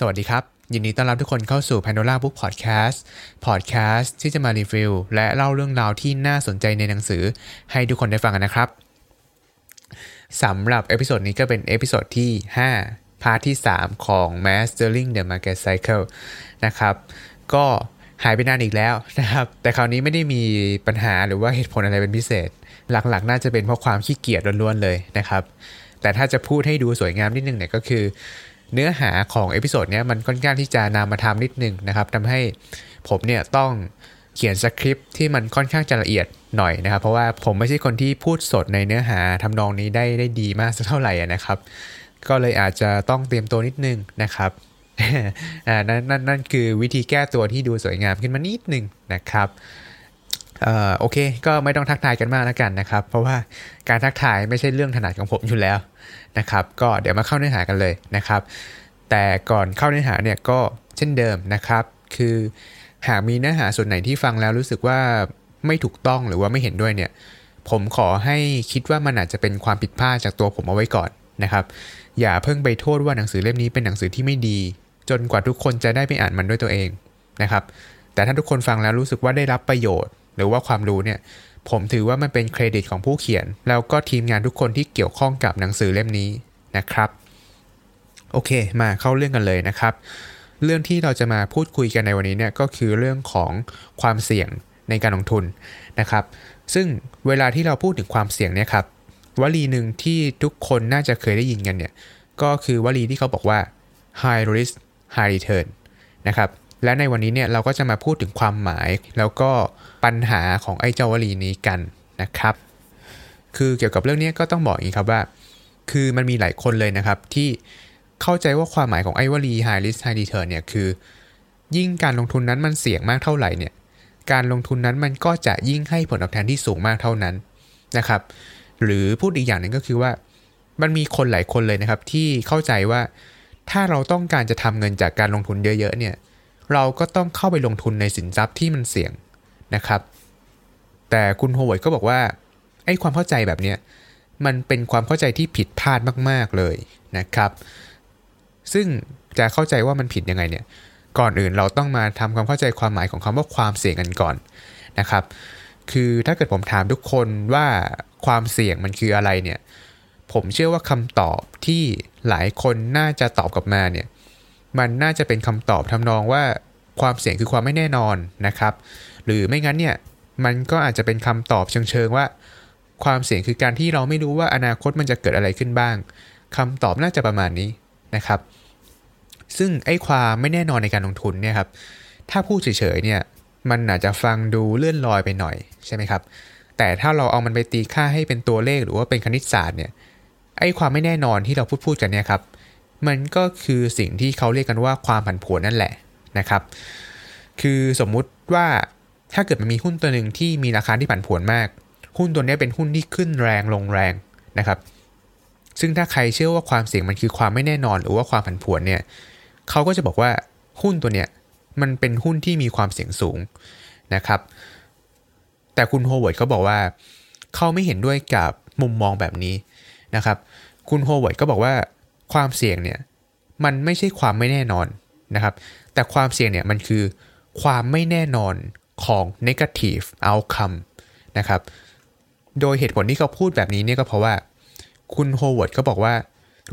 สวัสดีครับ ยินดีต้อนรับทุกคนเข้าสู่ Pandora Book Podcast Podcast ที่จะมารีวิว และเล่าเรื่องราวที่น่าสนใจในหนังสือ ให้ทุกคนได้ฟังกันนะครับสำหรับ episode นี้ก็เป็น episode ที่ 5 part ที่ 3 ของ Mastering the Market Cycle นะครับ ก็หายไปนานอีกแล้วนะครับ แต่คราวนี้ไม่ได้มีปัญหาหรือว่าเหตุผลอะไรเป็นพิเศษ หลักๆ น่าจะเป็นเพราะความขี้เกียจล้วนๆเลยนะครับ แต่ถ้าจะพูดให้ดูสวยงามนิดนึงเนี่ยก็คือ เนื้อหาของ episode เนี้ยมันค่อนข้างที่จะนามธรรมนิดนึงนะครับทำให้ผมเนี่ยต้องเขียนสคริปต์ที่มันค่อนข้างจะละเอียดหน่อยนะครับ เพราะว่าผมไม่ใช่คนที่พูดสดในเนื้อหาทำนองนี้ได้ได้ดีมากสักเท่าไหร่นะครับ ก็เลยอาจจะต้องเตรียมตัวนิดนึงนะครับอ่านั่นนั่นนั่นคือวิธีแก้ตัวที่ดูสวยงามขึ้นมานิดนึงนะครับเอ่อโอเค ก็ไม่ต้องทักทายกันมากแล้วกันนะครับ เพราะว่าการทักทายไม่ใช่เรื่องถนัดของผมอยู่แล้ว นะครับ ก็เดี๋ยวมาเข้าเนื้อหากันเลยนะครับ แต่ก่อนเข้าเนื้อหาเนี่ยก็เช่นเดิมนะครับ คือหากมีเนื้อหาส่วนไหนที่ฟังแล้วรู้สึกว่าไม่ถูกต้องหรือว่าไม่เห็นด้วยเนี่ย ผมขอให้คิดว่ามันอาจจะเป็นความผิดพลาดจากตัวผมเอาไว้ก่อนนะครับ อย่าเพิ่งไปโทษว่าหนังสือเล่มนี้เป็นหนังสือที่ไม่ดี จนกว่าทุกคนจะได้ไปอ่านมันด้วยตัวเองนะครับ แต่ถ้าทุกคนฟังแล้วรู้สึกว่าได้รับประโยชน์ หรือว่าความรู้เนี่ย ผมถือว่ามันเป็นเครดิตของผู้เขียน แล้วก็ทีมงานทุกคนที่เกี่ยวข้องกับหนังสือเล่มนี้นะครับ โอเค มาเข้าเรื่องกันเลยนะครับ เรื่องที่เราจะมาพูดคุยกันในวันนี้เนี่ยก็คือเรื่องของความเสี่ยงในการลงทุนนะครับ ซึ่งเวลาที่เราพูดถึงความเสี่ยงเนี่ยครับวลีหนึ่งที่ทุกคนน่าจะเคยได้ยินกันเนี่ยก็คือวลีที่เขาบอกว่า high risk high return นะครับ และในวันนี้เนี่ยเราก็จะมาพูดถึงความหมาย แล้วก็ปัญหาของไอ้เจ้าวลีนี้กันนะครับ คือเกี่ยวกับเรื่องนี้ก็ต้องบอกอย่างนี้ครับว่า คือมันมีหลายคนเลยนะครับที่เข้าใจว่าความหมายของไอ้วลี high risk high return เนี่ยคือ ยิ่งการลงทุนนั้นมันเสี่ยงมากเท่าไหร่เนี่ยการลงทุนนั้นมันก็จะยิ่งให้ผลตอบแทนที่สูงมากเท่านั้นนะครับ หรือพูดอีกอย่างหนึ่งก็คือว่า มันมีคนหลายคนเลยนะครับที่เข้าใจว่าถ้าเราต้องการจะทำเงินจากการลงทุนเยอะๆเนี่ย เราก็ต้องเข้าไปลงทุนในสินทรัพย์ที่มันเสี่ยงนะครับ แต่คุณโฮเวิร์ดก็บอกว่าไอ้ความเข้าใจแบบเนี้ยมันเป็นความเข้าใจที่ผิดพลาดมาก ๆ เลยนะครับ ซึ่งจะเข้าใจว่ามันผิดยังไงเนี่ย ก่อนอื่นเราต้องมาทำความเข้าใจความหมายของคำว่าความเสี่ยงกันก่อนนะครับ คือถ้าเกิดผมถามทุกคนว่าความเสี่ยงมันคืออะไรเนี่ย ผมเชื่อว่าคำตอบที่หลายคนน่าจะตอบกลับมาเนี่ย มันน่าจะเป็นคำตอบทำนองว่าความเสี่ยงคือความไม่แน่นอนนะครับ หรือไม่งั้นเนี่ยมันก็อาจจะเป็นคำตอบเชิงๆว่า ความเสี่ยงคือการที่เราไม่รู้ว่าอนาคตมันจะเกิดอะไรขึ้นบ้างคำตอบน่าจะประมาณนี้นะครับ ซึ่งไอ้ความไม่แน่นอนในการลงทุนเนี่ยครับถ้าพูดเฉยๆเนี่ยมันอาจจะฟังดูเลื่อนลอยไปหน่อยใช่ไหมครับ แต่ถ้าเราเอามันไปตีค่าให้เป็นตัวเลขหรือว่าเป็นคณิตศาสตร์เนี่ยไอ้ความไม่แน่นอนที่เราพูดพูดกันเนี่ยครับ มันก็คือสิ่งที่เขาเรียกกันว่าความผันผวนนั่นแหละนะครับ คือสมมุติว่าถ้าเกิดมันมีหุ้นตัวหนึ่งที่มีราคาที่ผันผวนมาก หุ้นตัวนี้เป็นหุ้นที่ขึ้นแรงลงแรงนะครับ ซึ่งถ้าใครเชื่อว่าความเสี่ยงมันคือความไม่แน่นอนหรือว่าความผันผวนเนี่ยเขาก็จะบอกว่าหุ้นตัวเนี้ยมันเป็นหุ้นที่มีความเสี่ยงสูงนะครับ แต่คุณโฮเวิร์ดเขาบอกว่าเขาไม่เห็นด้วยกับมุมมองแบบนี้นะครับ คุณโฮเวิร์ดก็บอกว่า ความเสี่ยงเนี่ยมันไม่ใช่ความไม่แน่นอนนะครับ แต่ความเสี่ยงเนี่ยมันคือความไม่แน่นอนของ negative outcome นะครับ โดยเหตุผลที่เขาพูดแบบนี้เนี่ยก็เพราะว่าคุณโฮเวิร์ดก็บอกว่า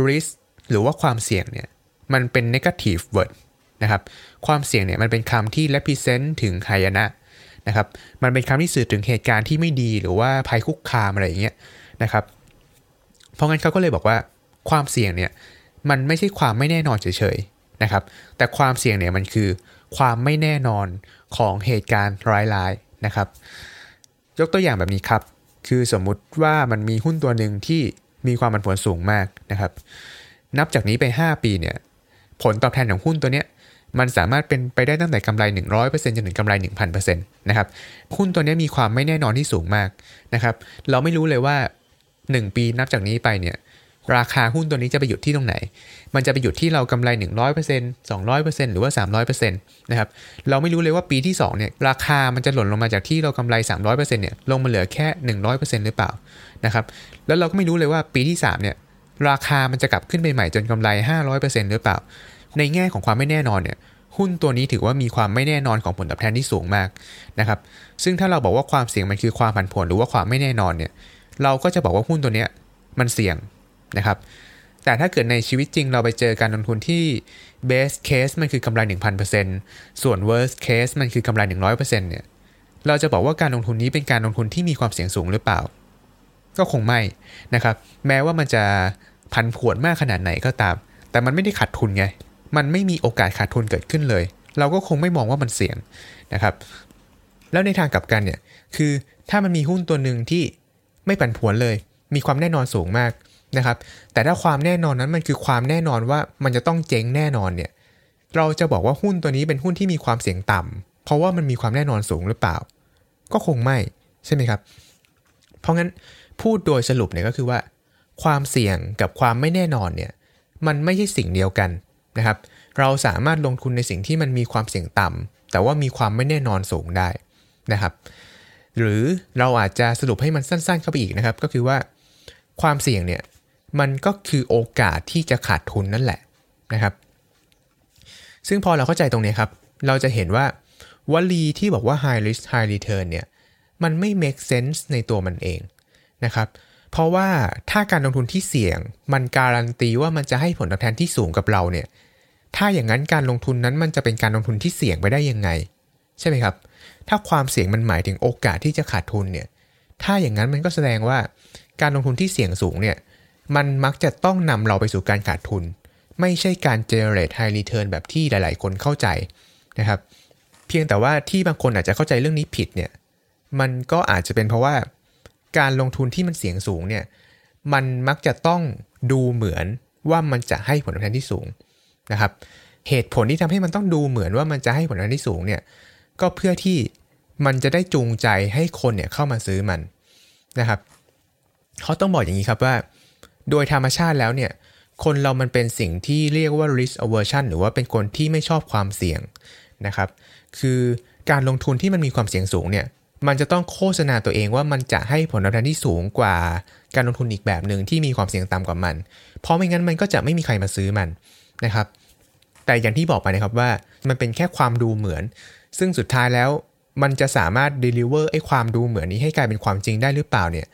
risk หรือว่าความเสี่ยงเนี่ยมันเป็น negative word นะครับความเสี่ยงเนี่ยมันเป็นคำที่ represent ถึงหายนะนะครับ มันเป็นคำที่สื่อถึงเหตุการณ์ที่ไม่ดีหรือว่าภัยคุกคามอะไรอย่างเงี้ยนะครับ เพราะงั้นเขาก็เลยบอกว่า ความเสี่ยงเนี่ยมันไม่ใช่ความไม่แน่นอนเฉยๆนะครับ แต่ความเสี่ยงเนี่ยมันคือความไม่แน่นอนของเหตุการณ์ร้ายๆนะครับ ยกตัวอย่างแบบนี้ครับ คือสมมุติว่ามันมีหุ้นตัวหนึ่งที่มีความผันผวนสูงมากนะครับ นับจากนี้ไป 5 ปีเนี่ยผลตอบแทนของหุ้นตัวเนี้ยมันสามารถเป็นไปได้ตั้งแต่กำไร 100%จนถึงกำไร 1,000%นะครับหุ้นตัวนี้มีความไม่แน่นอนที่สูงมากนะครับ เราไม่รู้เลยว่า 1 ปีนับจากนี้ไปเนี่ย ราคาหุ้นตัวนี้จะไปหยุดที่ตรงไหน มันจะไปหยุดที่เรากำไร 100% 200%หรือว่า 300%นะครับ เราไม่รู้เลยว่าปีที่2เนี่ยราคามันจะหล่นลงมาจากที่เรากำไร 300%เนี่ยลงมาเหลือแค่ 100%หรือเปล่านะครับ แล้วเราก็ไม่รู้เลยว่าปีที่3เนี่ยราคามันจะกลับขึ้นไปใหม่จนกำไร 500%หรือเปล่า ในแง่ของความไม่แน่นอนเนี่ยหุ้นตัวนี้ถือว่ามีความไม่แน่นอนของผลตอบแทนที่สูงมากนะครับ ซึ่งถ้าเราบอกว่าความเสี่ยงมันคือความผันผวนหรือว่าความไม่แน่นอนเนี่ย เราก็จะบอกว่าหุ้นตัวนี้มันเสี่ยง นะครับ แต่ถ้าเกิดในชีวิตจริงเราไปเจอการลงทุนที่ best case มันคือกำไร 1,000%ส่วน worst case มันคือกำไร 100%เนี่ยเราจะบอกว่าการลงทุนนี้เป็นการลงทุนที่มีความเสี่ยงสูงหรือเปล่า ก็คงไม่นะครับ แม้ว่ามันจะพันผวนมากขนาดไหนก็ตาม แต่มันไม่ได้ขาดทุนไง มันไม่มีโอกาสขาดทุนเกิดขึ้นเลย เราก็คงไม่มองว่ามันเสี่ยงนะครับ แล้วในทางกลับกันเนี่ย คือถ้ามันมีหุ้นตัวหนึ่งที่ไม่ผันผวนเลย มีความแน่นอนสูงมาก นะครับ แต่ถ้าความแน่นอนนั้นมันคือความแน่นอนว่ามันจะต้องเจ๊งแน่นอนเนี่ย เราจะบอกว่าหุ้นตัวนี้เป็นหุ้นที่มีความเสี่ยงต่ำเพราะว่ามันมีความแน่นอนสูงหรือเปล่า ก็คงไม่ใช่ไหมครับ เพราะงั้นพูดโดยสรุปเนี่ยก็คือว่า ความเสี่ยงกับความไม่แน่นอนเนี่ยมันไม่ใช่สิ่งเดียวกันนะครับ เราสามารถลงทุนในสิ่งที่มันมีความเสี่ยงต่ำแต่ว่ามีความไม่แน่นอนสูงได้นะครับ หรือเราอาจจะสรุปให้มันสั้นๆเข้าไปอีกนะครับ ก็คือว่าความเสี่ยงเนี่ย มันก็คือโอกาสที่จะขาดทุนนั่นแหละนะครับ ซึ่งพอเราเข้าใจตรงนี้ครับ เราจะเห็นว่าวลีที่บอกว่า high risk high return เนี่ย มันไม่ make sense ในตัวมันเองนะครับ เพราะว่าถ้าการลงทุนที่เสี่ยง มันการันตีว่ามันจะให้ผลตอบแทนที่สูงกับเราเนี่ย ถ้าอย่างนั้นการลงทุนนั้นมันจะเป็นการลงทุนที่เสี่ยงไปได้ยังไง ใช่ไหมครับ ถ้าความเสี่ยงมันหมายถึงโอกาสที่จะขาดทุนเนี่ย ถ้าอย่างนั้นมันก็แสดงว่าการลงทุนที่เสี่ยงสูงเนี่ย มันมักจะต้องนำเราไปสู่การขาดทุน ไม่ใช่การ generate high return แบบที่หลาย ๆ คนเข้าใจนะครับ เพียงแต่ว่าที่บางคนอาจจะเข้าใจเรื่องนี้ผิดเนี่ยมันก็อาจจะเป็นเพราะว่าการลงทุนที่มันเสี่ยงสูงเนี่ยมันมักจะต้องดูเหมือนว่ามันจะให้ผลตอบแทนที่สูงนะครับ เหตุผลที่ทำให้มันต้องดูเหมือนว่ามันจะให้ผลตอบแทนที่สูงเนี่ยก็เพื่อที่มันจะได้จูงใจให้คนเนี่ยเข้ามาซื้อมันนะครับเขาต้องบอกอย่างนี้ครับว่า โดยธรรมชาติแล้วเนี่ยคนเรามันเป็นสิ่งที่เรียกว่า risk aversion หรือว่าเป็นคนที่ไม่ชอบความเสี่ยงนะครับ คือการลงทุนที่มันมีความเสี่ยงสูงเนี่ย มันจะต้องโฆษณาตัวเองว่ามันจะให้ผลตอบแทนที่สูงกว่าการลงทุนอีกแบบหนึ่งที่มีความเสี่ยงต่ำกว่ามัน เพราะไม่งั้นมันก็จะไม่มีใครมาซื้อมันนะครับ แต่อย่างที่บอกไปนะครับว่ามันเป็นแค่ความดูเหมือน ซึ่งสุดท้ายแล้วมันจะสามารถ deliver ไอ้ความดูเหมือนนี้ให้กลายเป็นความจริงได้หรือเปล่าเนี่ย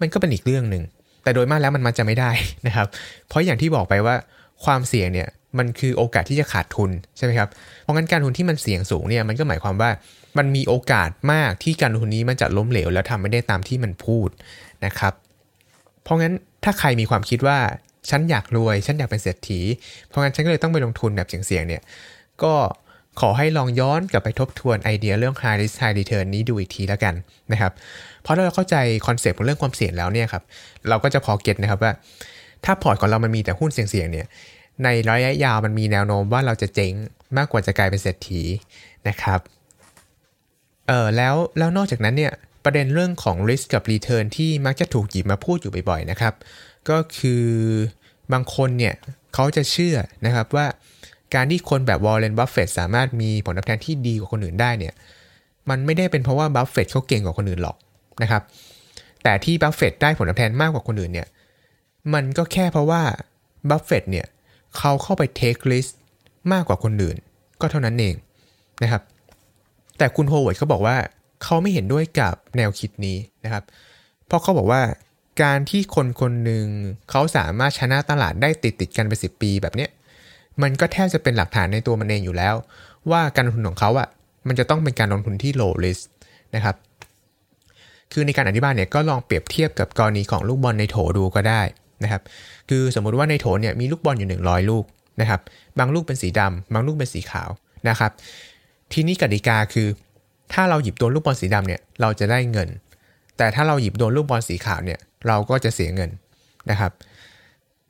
มันก็เป็นอีกเรื่องหนึ่ง แต่โดยมากแล้วมันมันจะไม่ได้นะครับ เพราะอย่างที่บอกไปว่าความเสี่ยงเนี่ยมันคือโอกาสที่จะขาดทุนใช่ไหมครับ เพราะงั้นการทุนที่มันเสี่ยงสูงเนี่ยมันก็หมายความว่ามันมีโอกาสมากที่การลงทุนนี้มันจะล้มเหลว แล้วทำไม่ได้ตามที่มันพูดนะครับ เพราะงั้นถ้าใครมีความคิดว่าฉันอยากรวย ฉันอยากเป็นเศรษฐี เพราะงั้นฉันก็เลยต้องไปลงทุนแบบเสี่ยงๆเนี่ยก็ขอให้ลองย้อนกลับไปทบทวนไอเดียเรื่อง high risk high return นี้ดูอีกทีแล้วกันนะครับ เพราะถ้าเราเข้าใจ concept ของเรื่องความเสี่ยงแล้วเนี่ยครับเราก็จะพอ get นะครับว่า ถ้าพอร์ตของเรามันมีแต่หุ้นเสี่ยงๆเนี่ยในระยะยาวมันมีแนวโน้มว่าเราจะเจ๊งมากกว่าจะกลายเป็นเศรษฐีนะครับเออแล้วแล้วนอกจากนั้นเนี่ยประเด็นเรื่องของ risk กับ return ที่มักจะถูกหยิบมาพูดอยู่บ่อยๆนะครับ ก็คือบางคนเนี่ยเขาจะเชื่อนะครับว่าการที่คนแบบวอร์เรนบัฟเฟตต์สามารถมีผลตอบแทนที่ดีกว่าคนอื่นได้เนี่ย มันไม่ได้เป็นเพราะว่าบัฟเฟตเขาเก่งกว่าคนอื่นหรอก นะครับ แต่ที่บัฟเฟตได้ผลตอบแทนมากกว่าคนอื่นเนี่ย มันก็แค่เพราะว่าบัฟเฟตเนี่ยเขาเข้าไป take riskมากกว่าคนอื่น ก็เท่านั้นเองนะครับ แต่คุณโฮเวิร์ดเขาบอกว่าเขาไม่เห็นด้วยกับแนวคิดนี้นะครับ เพราะเขาบอกว่าการที่คนคนหนึ่งเขาสามารถชนะตลาดได้ติดติดกันไปสิปีแบบเนี้ยมันก็แทบจะเป็นหลักฐานในตัวมันเองอยู่แล้ว ว่าการลงทุนของเขาอะ่ะมันจะต้องเป็นการลงทุนที่ low risk นะครับ คือในการอธิบายเนี่ยก็ลองเปรียบเทียบกับกรณีของลูกบอลในโถดูก็ได้นะครับ คือสมมุติว่าในโถเนี่ยมีลูกบอลอยู่ 100 ลูกนะครับ บางลูกเป็นสีดำบางลูกเป็นสีขาวนะครับ ทีนี้กติกาคือ ถ้าเราหยิบโดนลูกบอลสีดำเนี่ยเราจะได้เงิน แต่ถ้าเราหยิบโดนลูกบอลสีขาวเนี่ยเราก็จะเสียเงินนะครับ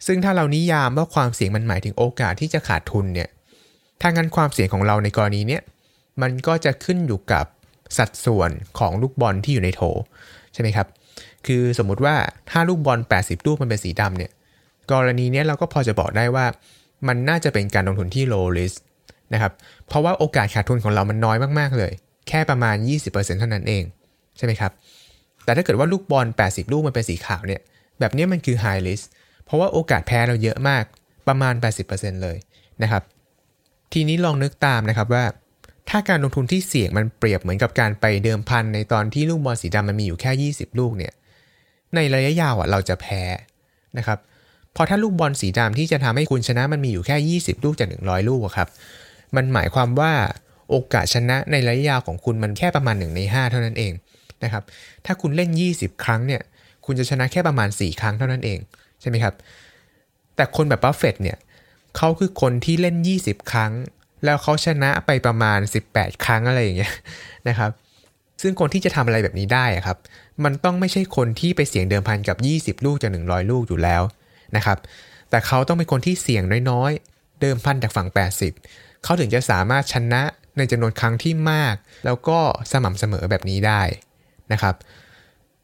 ซึ่งถ้าเรานิยามว่าความเสี่ยงมันหมายถึงโอกาสที่จะขาดทุนเนี่ยถ้างั้นความเสี่ยงของเราในกรณีเนี้ยมันก็จะขึ้นอยู่กับ สัดส่วนของลูกบอลที่อยู่ในโถใช่ไหมครับ คือสมมุติว่าถ้าลูกบอล 80 ลูกมันเป็นสีดำเนี่ย กรณีนี้เราก็พอจะบอกได้ว่ามันน่าจะเป็นการลงทุนที่ low risk นะครับ เพราะว่าโอกาสขาดทุนของเรามันน้อยมากๆเลย แค่ประมาณ 20%เท่านั้นเองใช่ไหมครับ แต่ถ้าเกิดว่าลูกบอล 80 ลูกมันเป็นสีขาวเนี่ย แบบนี้มันคือ high risk เพราะว่าโอกาสแพ้เราเยอะมากประมาณ 80%เลยนะครับ ทีนี้ลองนึกตามนะครับว่า ถ้าการลงทุนที่เสี่ยงมันเปรียบเหมือนกับการไปเดิมพันในตอนที่ลูกบอลสีดำมันมีอยู่แค่ 20 ลูกเนี่ย ในระยะยาวอะเราจะแพ้นะครับ เพราะถ้าลูกบอลสีดำที่จะทำให้คุณชนะมันมีอยู่แค่ 20 ลูกจาก 100 ลูกครับ มันหมายความว่าโอกาสชนะในระยะยาวของคุณมันแค่ประมาณ 1 ใน 5 เท่านั้นเองนะครับ ถ้าคุณเล่น 20 ครั้งเนี่ย คุณจะชนะแค่ประมาณ 4 ครั้งเท่านั้นเองใช่ไหมครับ แต่คนแบบบัฟเฟตเนี่ยเขาคือคนที่เล่น 20 ครั้ง แล้วเขาชนะไปประมาณ 18 ครั้งอะไรอย่างเงี้ยนะครับ ซึ่งคนที่จะทำอะไรแบบนี้ได้ครับ มันต้องไม่ใช่คนที่ไปเสี่ยงเดิมพันกับ 20 ลูกจาก100 ลูกอยู่แล้วนะครับ แต่เขาต้องเป็นคนที่เสี่ยงน้อยๆ เดิมพันจากฝั่ง 80 เขาถึงจะสามารถชนะในจำนวนครั้งที่มาก แล้วก็สม่ำเสมอแบบนี้ได้นะครับ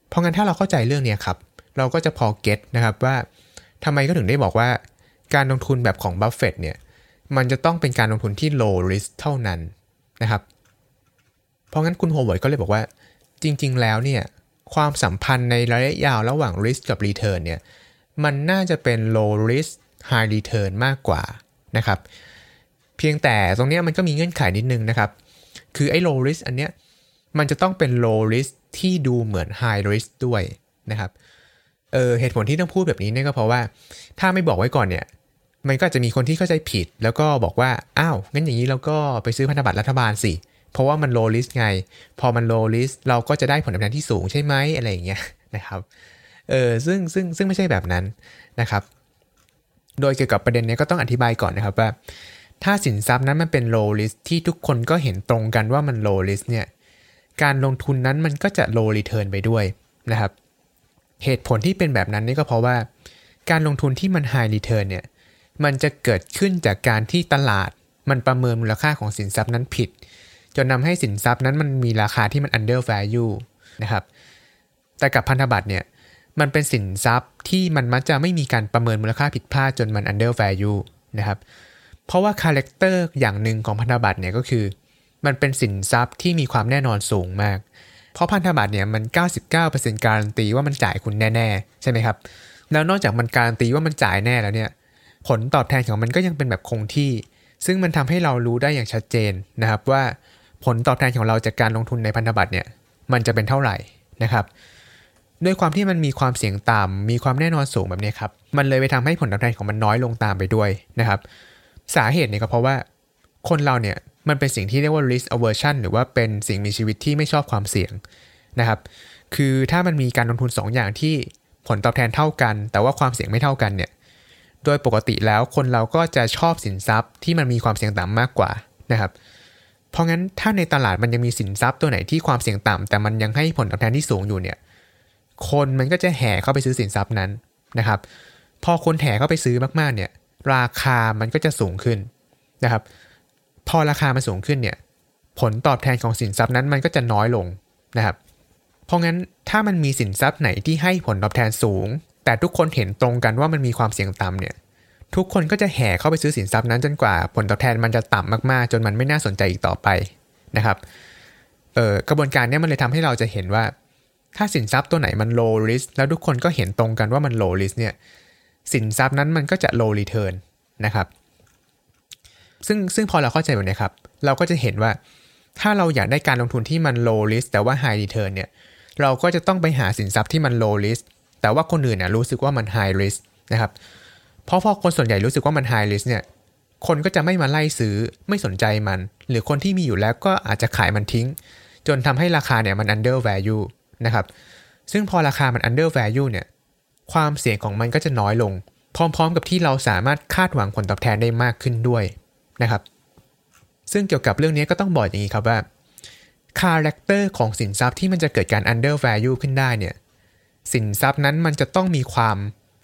เพราะงั้นถ้าเราเข้าใจเรื่องนี้ครับ เราก็จะพอ get นะครับว่าทำไมเขาถึงได้บอกว่า การลงทุนแบบของบัฟเฟตเนี่ย มันจะต้องเป็นการลงทุนที่ low risk เท่านั้นนะครับ เพราะงั้นคุณโฮเวิร์ดก็เลยบอกว่า จริง ๆ แล้วเนี่ยความสัมพันธ์ในระยะยาวระหว่าง risk กับ return เนี่ยมันน่าจะเป็น low risk high return มากกว่านะครับ เพียงแต่ตรงนี้มันก็มีเงื่อนไขนิดนึงนะครับ คือไอ้ low risk อันเนี้ยมันจะต้องเป็น low risk ที่ดูเหมือน high risk ด้วยนะครับเออเหตุผลที่ต้องพูดแบบนี้เนี่ยก็เพราะว่า ถ้าไม่บอกไว้ก่อนเนี่ย มันก็จะมีคนที่เข้าใจผิด แล้วก็บอกว่า อ้าว งั้นอย่างนี้เราก็ไปซื้อพันธบัตรรัฐบาลสิ เพราะว่ามัน low risk ไง พอมัน low risk เราก็จะได้ผลตอบแทนที่สูงใช่ไหมอะไรอย่างเงี้ยนะครับ เออ ซึ่งซึ่งซึ่งไม่ใช่แบบนั้นนะครับ โดยเกี่ยวกับประเด็นนี้ก็ต้องอธิบายก่อนนะครับว่า ถ้าสินทรัพย์นั้นมันเป็น low risk ที่ทุกคนก็เห็นตรงกันว่ามัน low risk เนี่ย การลงทุนนั้นมันก็จะ low return ไปด้วยนะครับ เหตุผลที่เป็นแบบนั้นนี่ก็เพราะว่า การลงทุนที่มัน high return เนี่ย มันจะเกิดขึ้นจากการที่ตลาดมันประเมินมูลค่าของสินทรัพย์นั้นผิด จนนำให้สินทรัพย์นั้นมันมีราคาที่มัน under value นะครับ แต่กับพันธบัตรเนี่ยมันเป็นสินทรัพย์ที่มันมักจะไม่มีการประเมินมูลค่าผิดพลาดจนมัน under value นะครับ เพราะว่า character อย่างหนึ่งของพันธบัตรเนี่ยก็คือ มันเป็นสินทรัพย์ที่มีความแน่นอนสูงมาก เพราะพันธบัตรเนี่ยมัน 99%การันตีว่ามันจ่ายคุณแน่ ๆ ใช่ไหมครับ แล้วนอกจากมันการันตีว่ามันจ่ายแน่แล้วเนี่ย ผลตอบแทนของมันก็ยังเป็นแบบคงที่ ซึ่งมันทำให้เรารู้ได้อย่างชัดเจนนะครับว่าผลตอบแทนของเราจากการลงทุนในพันธบัตรเนี่ยมันจะเป็นเท่าไหร่นะครับด้วยความที่มันมีความเสี่ยงต่ำมีความแน่นอนสูงแบบนี้ครับมันเลยไปทำให้ผลตอบแทนของมันน้อยลงตามไปด้วยนะครับ สาเหตุเนี่ยก็เพราะว่าคนเราเนี่ยมันเป็นสิ่งที่เรียกว่า risk aversion หรือว่าเป็นสิ่งมีชีวิตที่ไม่ชอบความเสี่ยงนะครับ คือถ้ามันมีการลงทุน2อย่างที่ผลตอบแทนเท่ากัน แต่ว่าความเสี่ยงไม่เท่ากันเนี่ย โดยปกติแล้วคนเราก็จะชอบสินทรัพย์ที่มันมีความเสี่ยงต่ำมากกว่านะครับ เพราะงั้นถ้าในตลาดมันยังมีสินทรัพย์ตัวไหนที่ความเสี่ยงต่ำแต่มันยังให้ผลตอบแทนที่สูงอยู่เนี่ย คนมันก็จะแห่เข้าไปซื้อสินทรัพย์นั้นนะครับ พอคนแห่เข้าไปซื้อมากๆ เนี่ย ราคามันก็จะสูงขึ้นนะครับ พอราคามันสูงขึ้นเนี่ย ผลตอบแทนของสินทรัพย์นั้นมันก็จะน้อยลงนะครับ เพราะงั้นถ้ามันมีสินทรัพย์ไหนที่ให้ผลตอบแทนสูง แต่ทุกคนเห็นตรงกันว่ามันมีความเสี่ยงต่ำเนี่ย ทุกคนก็จะแห่เข้าไปซื้อสินทรัพย์นั้นจนกว่าผลตอบแทนมันจะต่ำมากๆ จนมันไม่น่าสนใจอีกต่อไปนะครับเอ่อกระบวนการนี้มันเลยทำให้เราจะเห็นว่า ถ้าสินทรัพย์ตัวไหนมัน low risk แล้วทุกคนก็เห็นตรงกันว่ามัน low risk เนี่ยสินทรัพย์นั้นมันก็จะ low return นะครับซึ่งซึ่งพอเราเข้าใจแบบนี้ครับ เราก็จะเห็นว่าถ้าเราอยากได้การลงทุนที่มัน low risk แต่ว่า high return เนี่ย เราก็จะต้องไปหาสินทรัพย์ที่มัน low risk แต่ว่าคนอื่นนะรู้สึกว่ามัน high risk นะครับเพราะพอคนส่วนใหญ่รู้สึกว่ามัน high risk เนี่ยคนก็จะไม่มาไล่ซื้อไม่สนใจมัน หรือคนที่มีอยู่แล้วก็อาจจะขายมันทิ้ง จนทำให้ราคาเนี่ยมัน under value นะครับซึ่งพอราคามัน under value เนี่ยความเสี่ยงของมันก็จะน้อยลง พร้อมๆ กับที่เราสามารถคาดหวังผลตอบแทนได้มากขึ้นด้วยนะครับซึ่งเกี่ยวกับเรื่องนี้ก็ต้องบอกอย่างนี้ครับว่า character ของสินทรัพย์ที่มันจะเกิดการ under value ขึ้นได้เนี่ย สินทรัพย์นั้นมันจะต้องมีความ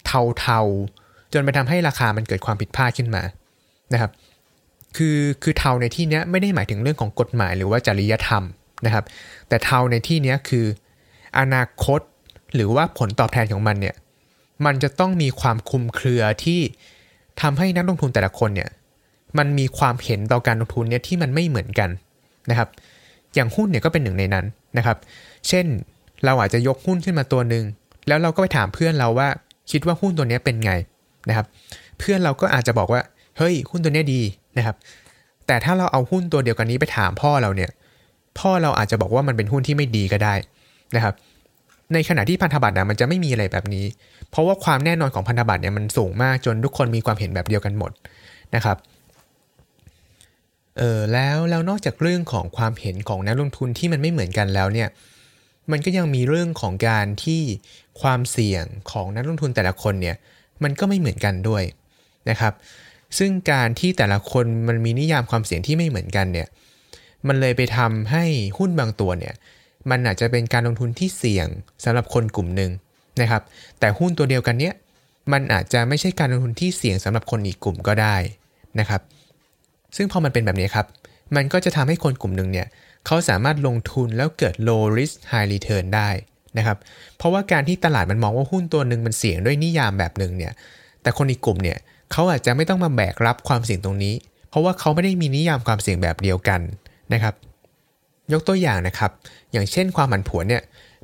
เทาๆจนไปทำให้ราคามันเกิดความผิดพลาดขึ้นมานะครับ คือคือเทาในที่นี้ไม่ได้หมายถึงเรื่องของกฎหมายหรือว่าจริยธรรมนะครับ แต่เทาในที่นี้คือ อนาคตหรือว่าผลตอบแทนของมันเนี่ยมันจะต้องมีความคลุมเครือที่ทำให้นักลงทุนแต่ละคนเนี่ยมันมีความเห็นต่อการลงทุนเนี่ยที่มันไม่เหมือนกันนะครับ อย่างหุ้นเนี่ยก็เป็นหนึ่งในนั้นนะครับ เช่น เราอาจจะยกหุ้นขึ้นมาตัวหนึ่งแล้วเราก็ไปถามเพื่อนเราว่าคิดว่าหุ้นตัวนี้เป็นไงนะครับ เพื่อนเราก็อาจจะบอกว่า เฮ้ย หุ้นตัวนี้ดีนะครับ แต่ถ้าเราเอาหุ้นตัวเดียวกันนี้ไปถามพ่อเราเนี่ย พ่อเราอาจจะบอกว่ามันเป็นหุ้นที่ไม่ดีก็ได้นะครับ ในขณะที่พันธบัตรนะมันจะไม่มีอะไรแบบนี้ เพราะว่าความแน่นอนของพันธบัตรเนี่ยมันสูงมากจนทุกคนมีความเห็นแบบเดียวกันหมดนะครับเออแล้วแล้วนอกจากเรื่องของความเห็นของนักลงทุนที่มันไม่เหมือนกันแล้วเนี่ย มันก็ยังมีเรื่องของการที่ความเสี่ยงของนักลงทุนแต่ละคนเนี่ยมันก็ไม่เหมือนกันด้วยนะครับ ซึ่งการที่แต่ละคนมันมีนิยามความเสี่ยงที่ไม่เหมือนกันเนี่ยมันเลยไปทำให้หุ้นบางตัวเนี่ยมันอาจจะเป็นการลงทุนที่เสี่ยงสำหรับคนกลุ่มหนึ่งนะครับ แต่หุ้นตัวเดียวกันเนี้ยมันอาจจะไม่ใช่การลงทุนที่เสี่ยงสำหรับคนอีกกลุ่มก็ได้นะครับ ซึ่งพอมันเป็นแบบนี้ครับ มันก็จะทำให้คนกลุ่มหนึ่งเนี่ย เขาสามารถลงทุนแล้วเกิด low risk high return ได้นะครับเพราะว่าการที่ตลาดมันมองว่าหุ้นตัวหนึ่งมันเสี่ยงด้วยนิยามแบบหนึ่งเนี่ยแต่คนอีกกลุ่มเนี่ยเขาอาจจะไม่ต้องมาแบกรับความเสี่ยงตรงนี้ เพราะว่าเขาไม่ได้มีนิยามความเสี่ยงแบบเดียวกันนะครับ ยกตัวอย่างนะครับ อย่างเช่นความผันผวนเนี่ย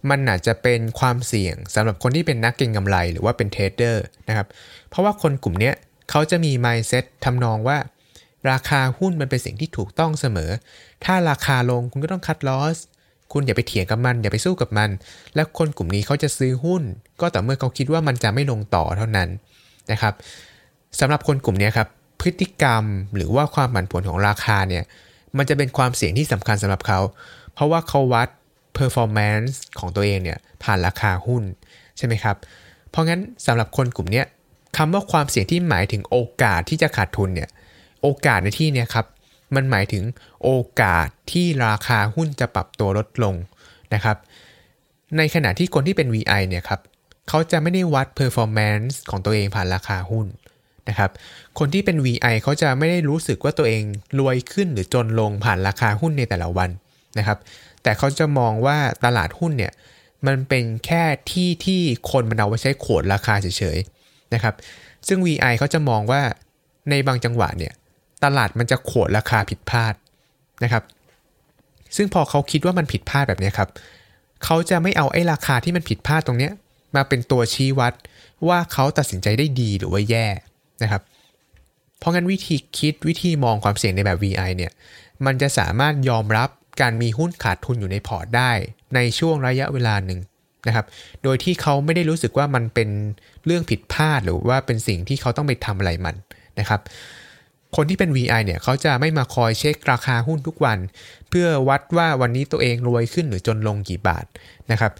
มันอาจจะเป็นความเสี่ยงสำหรับคนที่เป็นนักเก็งกำไรหรือว่าเป็นเทรดเดอร์นะครับเพราะว่าคนกลุ่มนี้เขาจะมี mindset ทำนองว่า ราคาหุ้นมันเป็นสิ่งที่ถูกต้องเสมอ ถ้าราคาลงคุณก็ต้องคัดลอส คุณอย่าไปเถียงกับมัน อย่าไปสู้กับมัน และคนกลุ่มนี้เขาจะซื้อหุ้น ก็ต่อเมื่อเขาคิดว่ามันจะไม่ลงต่อเท่านั้นนะครับสำหรับคนกลุ่มนี้ครับพฤติกรรมหรือว่าความผันผวนของราคาเนี่ยมันจะเป็นความเสี่ยงที่สำคัญสำหรับเขา เพราะว่าเขาวัด performance ของตัวเองเนี่ยผ่านราคาหุ้นใช่ไหมครับ เพราะงั้นสำหรับคนกลุ่มนี้คำว่าความเสี่ยงที่หมายถึงโอกาสที่จะขาดทุนเนี่ย โอกาสในที่นี้ครับ มันหมายถึงโอกาสที่ราคาหุ้นจะปรับตัวลดลงนะครับ ในขณะที่คนที่เป็น VI เนี่ยครับเขาจะไม่ได้วัด performance ของตัวเองผ่านราคาหุ้นนะครับ คนที่เป็น VI เขาจะไม่ได้รู้สึกว่าตัวเองรวยขึ้นหรือจนลงผ่านราคาหุ้นในแต่ละวันนะครับ แต่เขาจะมองว่าตลาดหุ้นเนี่ยมันเป็นแค่ที่ที่คนมันเอาไว้ใช้โขดราคาเฉยๆนะครับ ซึ่ง VI เขาจะมองว่าในบางจังหวะเนี่ย ตลาดมันจะโขดราคาผิดพลาดนะครับ ซึ่งพอเขาคิดว่ามันผิดพลาดแบบนี้ครับ เขาจะไม่เอาไอ้ราคาที่มันผิดพลาดตรงเนี้ยมาเป็นตัวชี้วัดว่าเขาตัดสินใจได้ดีหรือว่าแย่นะครับ เพราะงั้นวิธีคิดวิธีมองความเสี่ยงในแบบ VI เนี่ย มันจะสามารถยอมรับการมีหุ้นขาดทุนอยู่ในพอร์ตได้ ในช่วงระยะเวลาหนึ่งนะครับ โดยที่เขาไม่ได้รู้สึกว่ามันเป็นเรื่องผิดพลาดหรือว่าเป็นสิ่งที่เขาต้องไปทำอะไรมันนะครับ คนที่เป็น VI เนี่ยเขาจะไม่มาคอยเช็คราคาหุ้นทุกวัน เพื่อวัดว่าวันนี้ตัวเองรวยขึ้นหรือจนลงกี่บาทนะครับ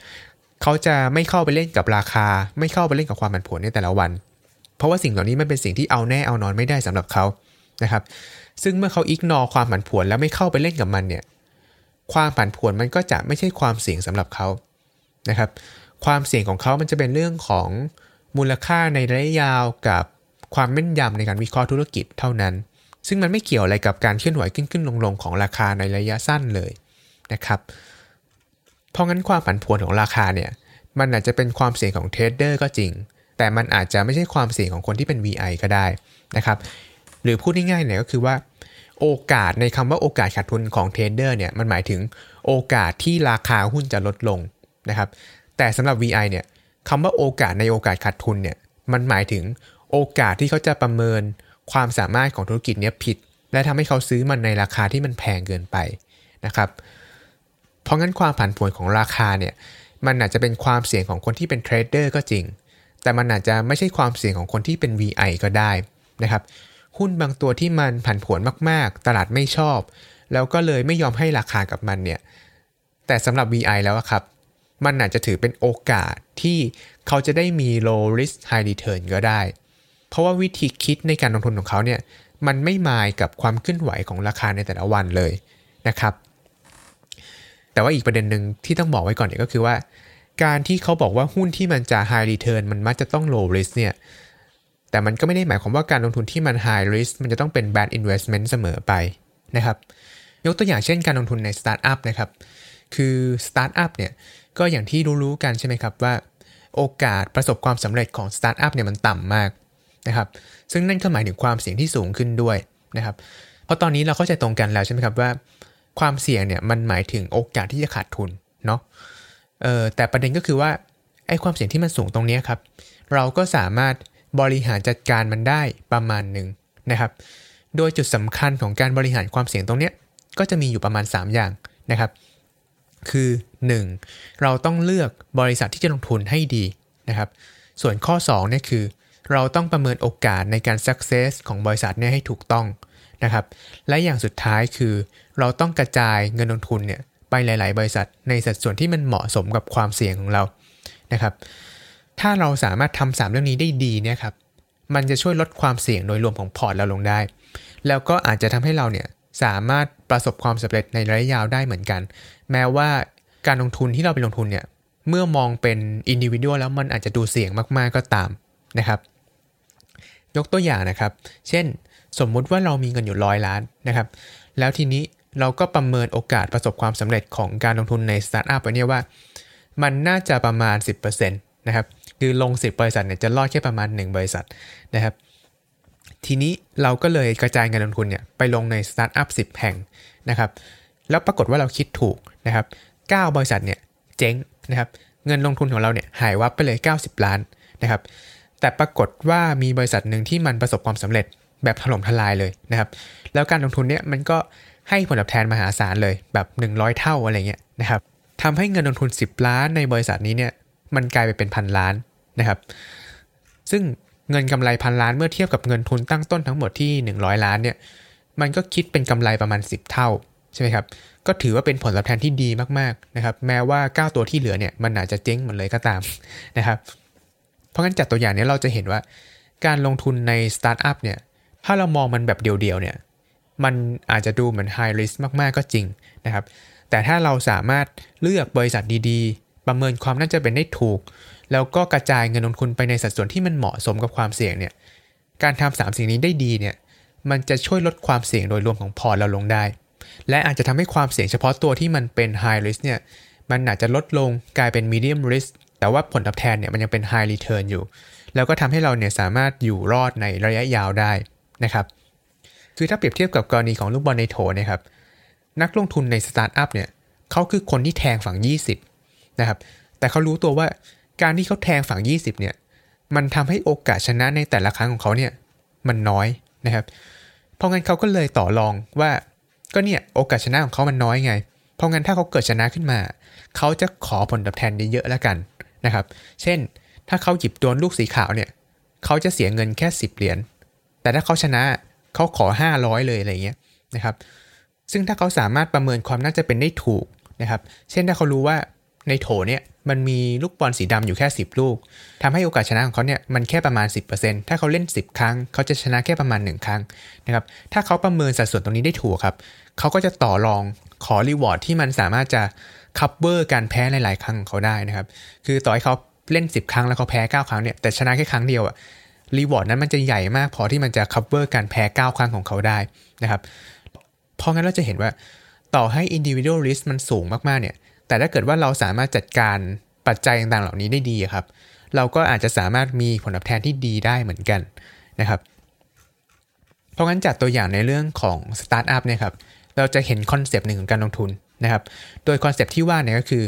เขาจะไม่เข้าไปเล่นกับราคา ไม่เข้าไปเล่นกับความผันผวนในแต่ละวัน เพราะว่าสิ่งเหล่านี้มันเป็นสิ่งที่เอาแน่เอานอนไม่ได้สำหรับเขานะครับ ซึ่งเมื่อเขาอิกนอความผันผวนแล้วไม่เข้าไปเล่นกับมันเนี่ยความผันผวนมันก็จะไม่ใช่ความเสี่ยงสำหรับเขานะครับ ความเสี่ยงของเขามันจะเป็นเรื่องของมูลค่าในระยะยาวกับ ความแม่นยำในการวิเคราะห์ธุรกิจเท่านั้น ซึ่งมันไม่เกี่ยวอะไรกับการเคลื่อนไหวขึ้นขึ้นลงลงของราคาในระยะสั้นเลยนะครับ เพราะงั้นความผันผวนของราคาเนี่ยมันอาจจะเป็นความเสี่ยงของเทรดเดอร์ก็จริง แต่มันอาจจะไม่ใช่ความเสี่ยงของคนที่เป็น VI ก็ได้นะครับ หรือพูดง่ายๆเนี่ยก็คือว่า โอกาสในคำว่าโอกาสขาดทุนของเทรดเดอร์เนี่ยมันหมายถึงโอกาสที่ราคาหุ้นจะลดลงนะครับ แต่สำหรับ VI เนี่ยคำว่าโอกาสในโอกาสขาดทุนเนี่ยมันหมายถึง โอกาสที่เขาจะประเมินความสามารถของธุรกิจนี้ผิด และทำให้เขาซื้อมันในราคาที่มันแพงเกินไปนะครับ เพราะงั้นความผันผวนของราคาเนี่ยมันอาจจะเป็นความเสี่ยงของคนที่เป็นเทรดเดอร์ก็จริง แต่มันอาจจะไม่ใช่ความเสี่ยงของคนที่เป็น VI ก็ได้นะครับ หุ้นบางตัวที่มันผันผวนมากๆ ตลาดไม่ชอบ แล้วก็เลยไม่ยอมให้ราคากับมันเนี่ย แต่สำหรับ VI แล้วครับมันอาจจะถือเป็นโอกาสที่เขาจะได้มี low risk high return ก็ได้ เพราะว่าวิธีคิดในการลงทุนของเขาเนี่ยมันไม่มายกับความเคลื่อนไหวของราคาในแต่ละวันเลยนะครับ แต่ว่าอีกประเด็นหนึ่งที่ต้องบอกไว้ก่อนเนี่ยก็คือว่า การที่เขาบอกว่าหุ้นที่มันจะ high return มันมักจะต้อง low risk เนี่ยแต่มันก็ไม่ได้หมายความว่าการลงทุนที่มัน high risk มันจะต้องเป็น bad investment เสมอไปนะครับ ยกตัวอย่างเช่นการลงทุนในสตาร์ทอัพนะครับ คือสตาร์ทอัพเนี่ยก็อย่างที่รู้ๆกันใช่ไหมครับว่า โอกาสประสบความสำเร็จของสตาร์ทอัพเนี่ยมันต่ำมาก นะครับ ซึ่งนั่นก็หมายถึงความเสี่ยงที่สูงขึ้นด้วยนะครับ เพราะตอนนี้เราเข้าใจตรงกันแล้วใช่ไหมครับว่า ความเสี่ยงเนี่ยมันหมายถึงโอกาสที่จะขาดทุนเนาะเออแต่ประเด็นก็คือว่าไอ้ความเสี่ยงที่มันสูงตรงนี้ครับ เราก็สามารถบริหารจัดการมันได้ประมาณหนึ่งนะครับ โดยจุดสำคัญของการบริหารความเสี่ยงตรงเนี้ยก็จะมีอยู่ประมาณ 3 อย่างนะครับ คือ 1. เราต้องเลือกบริษัทที่จะลงทุนให้ดีนะครับ ส่วนข้อ2เนี่ยคือ เราต้องประเมินโอกาสในการ success ของบริษัทเนี่ยให้ถูกต้องนะครับ และอย่างสุดท้ายคือเราต้องกระจายเงินลงทุนเนี่ยไปหลาย ๆ บริษัท ในสัดส่วนที่มันเหมาะสมกับความเสี่ยงของเรานะครับ ถ้าเราสามารถทำสามเรื่องนี้ได้ดีเนี่ยครับ มันจะช่วยลดความเสี่ยงโดยรวมของพอร์ตเราลงได้ แล้วก็อาจจะทำให้เราเนี่ยสามารถประสบความสำเร็จในระยะยาวได้เหมือนกัน แม้ว่าการลงทุนที่เราไปลงทุนเนี่ยเมื่อมองเป็น individual แล้วมันอาจจะดูเสี่ยงมาก ๆ ก็ตามนะครับ ยกตัวอย่างนะครับ เช่น สมมุติว่าเรามีเงินอยู่ร้อยล้านนะครับ แล้วทีนี้เราก็ประเมินโอกาสประสบความสำเร็จของการลงทุนในสตาร์ทอัพไว้เนี่ยว่า มันน่าจะประมาณ 10%นะครับ คือลง 10 บริษัทเนี่ยจะรอดแค่ประมาณ 1 บริษัทนะครับ ทีนี้เราก็เลยกระจายเงินลงทุนเนี่ยไปลงในสตาร์ทอัพ10 แห่งนะครับ แล้วปรากฏว่าเราคิดถูกนะครับ 9 บริษัทเนี่ยเจ๊งนะครับ เงินลงทุนของเราเนี่ยหายวับไปเลย 90 ล้านนะครับ แต่ปรากฏว่ามีบริษัทหนึ่งที่มันประสบความสำเร็จแบบถล่มทลายเลยนะครับ แล้วการลงทุนเนี่ยมันก็ให้ผลตอบแทนมหาศาลเลยแบบ 100 เท่าอะไรเงี้ยนะครับทำให้เงินลงทุน 10 ล้านในบริษัทนี้เนี่ยมันกลายไปเป็นพันล้านนะครับ ซึ่งเงินกำไรพันล้านเมื่อเทียบกับเงินทุนตั้งต้นทั้งหมดที่ 100 ล้านเนี่ยมันก็คิดเป็นกำไรประมาณ 10 เท่าใช่ไหมครับก็ถือว่าเป็นผลตอบแทนที่ดีมากๆนะครับ แม้ว่า 9 ตัวที่เหลือเนี่ยมันอาจจะเจ๊งหมดเลยก็ตามนะครับ เพราะงั้นจากตัวอย่างนี้เราจะเห็นว่า การลงทุนในสตาร์ทอัพเนี่ยถ้าเรามองมันแบบเดี่ยวๆเนี่ยมันอาจจะดูเหมือน high risk มากๆก็จริงนะครับ แต่ถ้าเราสามารถเลือกบริษัทดีๆ ประเมินความน่าจะเป็นได้ถูก แล้วก็กระจายเงินลงทุนไปในสัดส่วนที่มันเหมาะสมกับความเสี่ยงเนี่ยการทำสามสิ่งนี้ได้ดีเนี่ยมันจะช่วยลดความเสี่ยงโดยรวมของพอร์ตเราลงได้ และอาจจะทำให้ความเสี่ยงเฉพาะตัวที่มันเป็น high risk เนี่ยมันอาจจะลดลงกลายเป็น medium risk แต่ว่าผลตอบแทนเนี่ยมันยังเป็น high return อยู่ แล้วก็ทำให้เราเนี่ยสามารถอยู่รอดในระยะยาวได้นะครับคือถ้าเปรียบเทียบกับกรณีของลูกบอลในโถนะครับนักลงทุนในสตาร์ทอัพเนี่ยเขาคือคนที่แทงฝั่ง 20นะครับแต่เขารู้ตัวว่าการที่เขาแทงฝั่ง 20เนี่ยมันทำให้โอกาสชนะในแต่ละครั้งของเขาเนี่ยมันน้อยนะครับเพราะงั้นเขาก็เลยต่อรองว่าก็เนี่ยโอกาสชนะของเขามันน้อยไง เพราะงั้นถ้าเขาเกิดชนะขึ้นมา เขาจะขอผลตอบแทนเยอะๆแล้วกัน นะครับ เช่น ถ้าเขาหยิบโดนลูกสีขาวเนี่ยเขาจะเสียเงินแค่ 10 เหรียญ แต่ถ้าเขาชนะเขาขอ 500 เลยอะไรเงี้ยนะครับ ซึ่งถ้าเขาสามารถประเมินความน่าจะเป็นได้ถูกนะครับ เช่นถ้าเขารู้ว่าในโถเนี่ยมันมีลูกบอลสีดำอยู่แค่ 10 ลูกทำให้โอกาสชนะของเขาเนี่ยมันแค่ประมาณ 10%ถ้าเขาเล่น 10 ครั้ง เขาจะชนะแค่ประมาณ 1 ครั้งนะครับ ถ้าเขาประเมินสัดส่วนตรงนี้ได้ถูกครับ เขาก็จะต่อรองขอ reward ที่มันสามารถจะ cover การแพ้หลาย ๆ ครั้งของเขาได้นะครับ คือต่อให้เขาเล่น 10 ครั้งแล้วเขาแพ้ 9 ครั้งเนี่ยแต่ชนะแค่ครั้งเดียวอะ reward นั้นมันจะใหญ่มากพอที่มันจะ cover การแพ้ 9 ครั้งของเขาได้นะครับ เพราะงั้นเราจะเห็นว่าต่อให้ individual risk มันสูงมาก ๆ เนี่ย แต่ถ้าเกิดว่าเราสามารถจัดการปัจจัยต่าง ๆ เหล่านี้ได้ดีครับ เราก็อาจจะสามารถมีผลตอบแทนที่ดีได้เหมือนกันนะครับ เพราะงั้นจากตัวอย่างในเรื่องของสตาร์ทอัพเนี่ยครับ เราจะเห็น concept หนึ่งของการลงทุน นะครับ โดย concept ที่ว่าเนี่ยก็คือ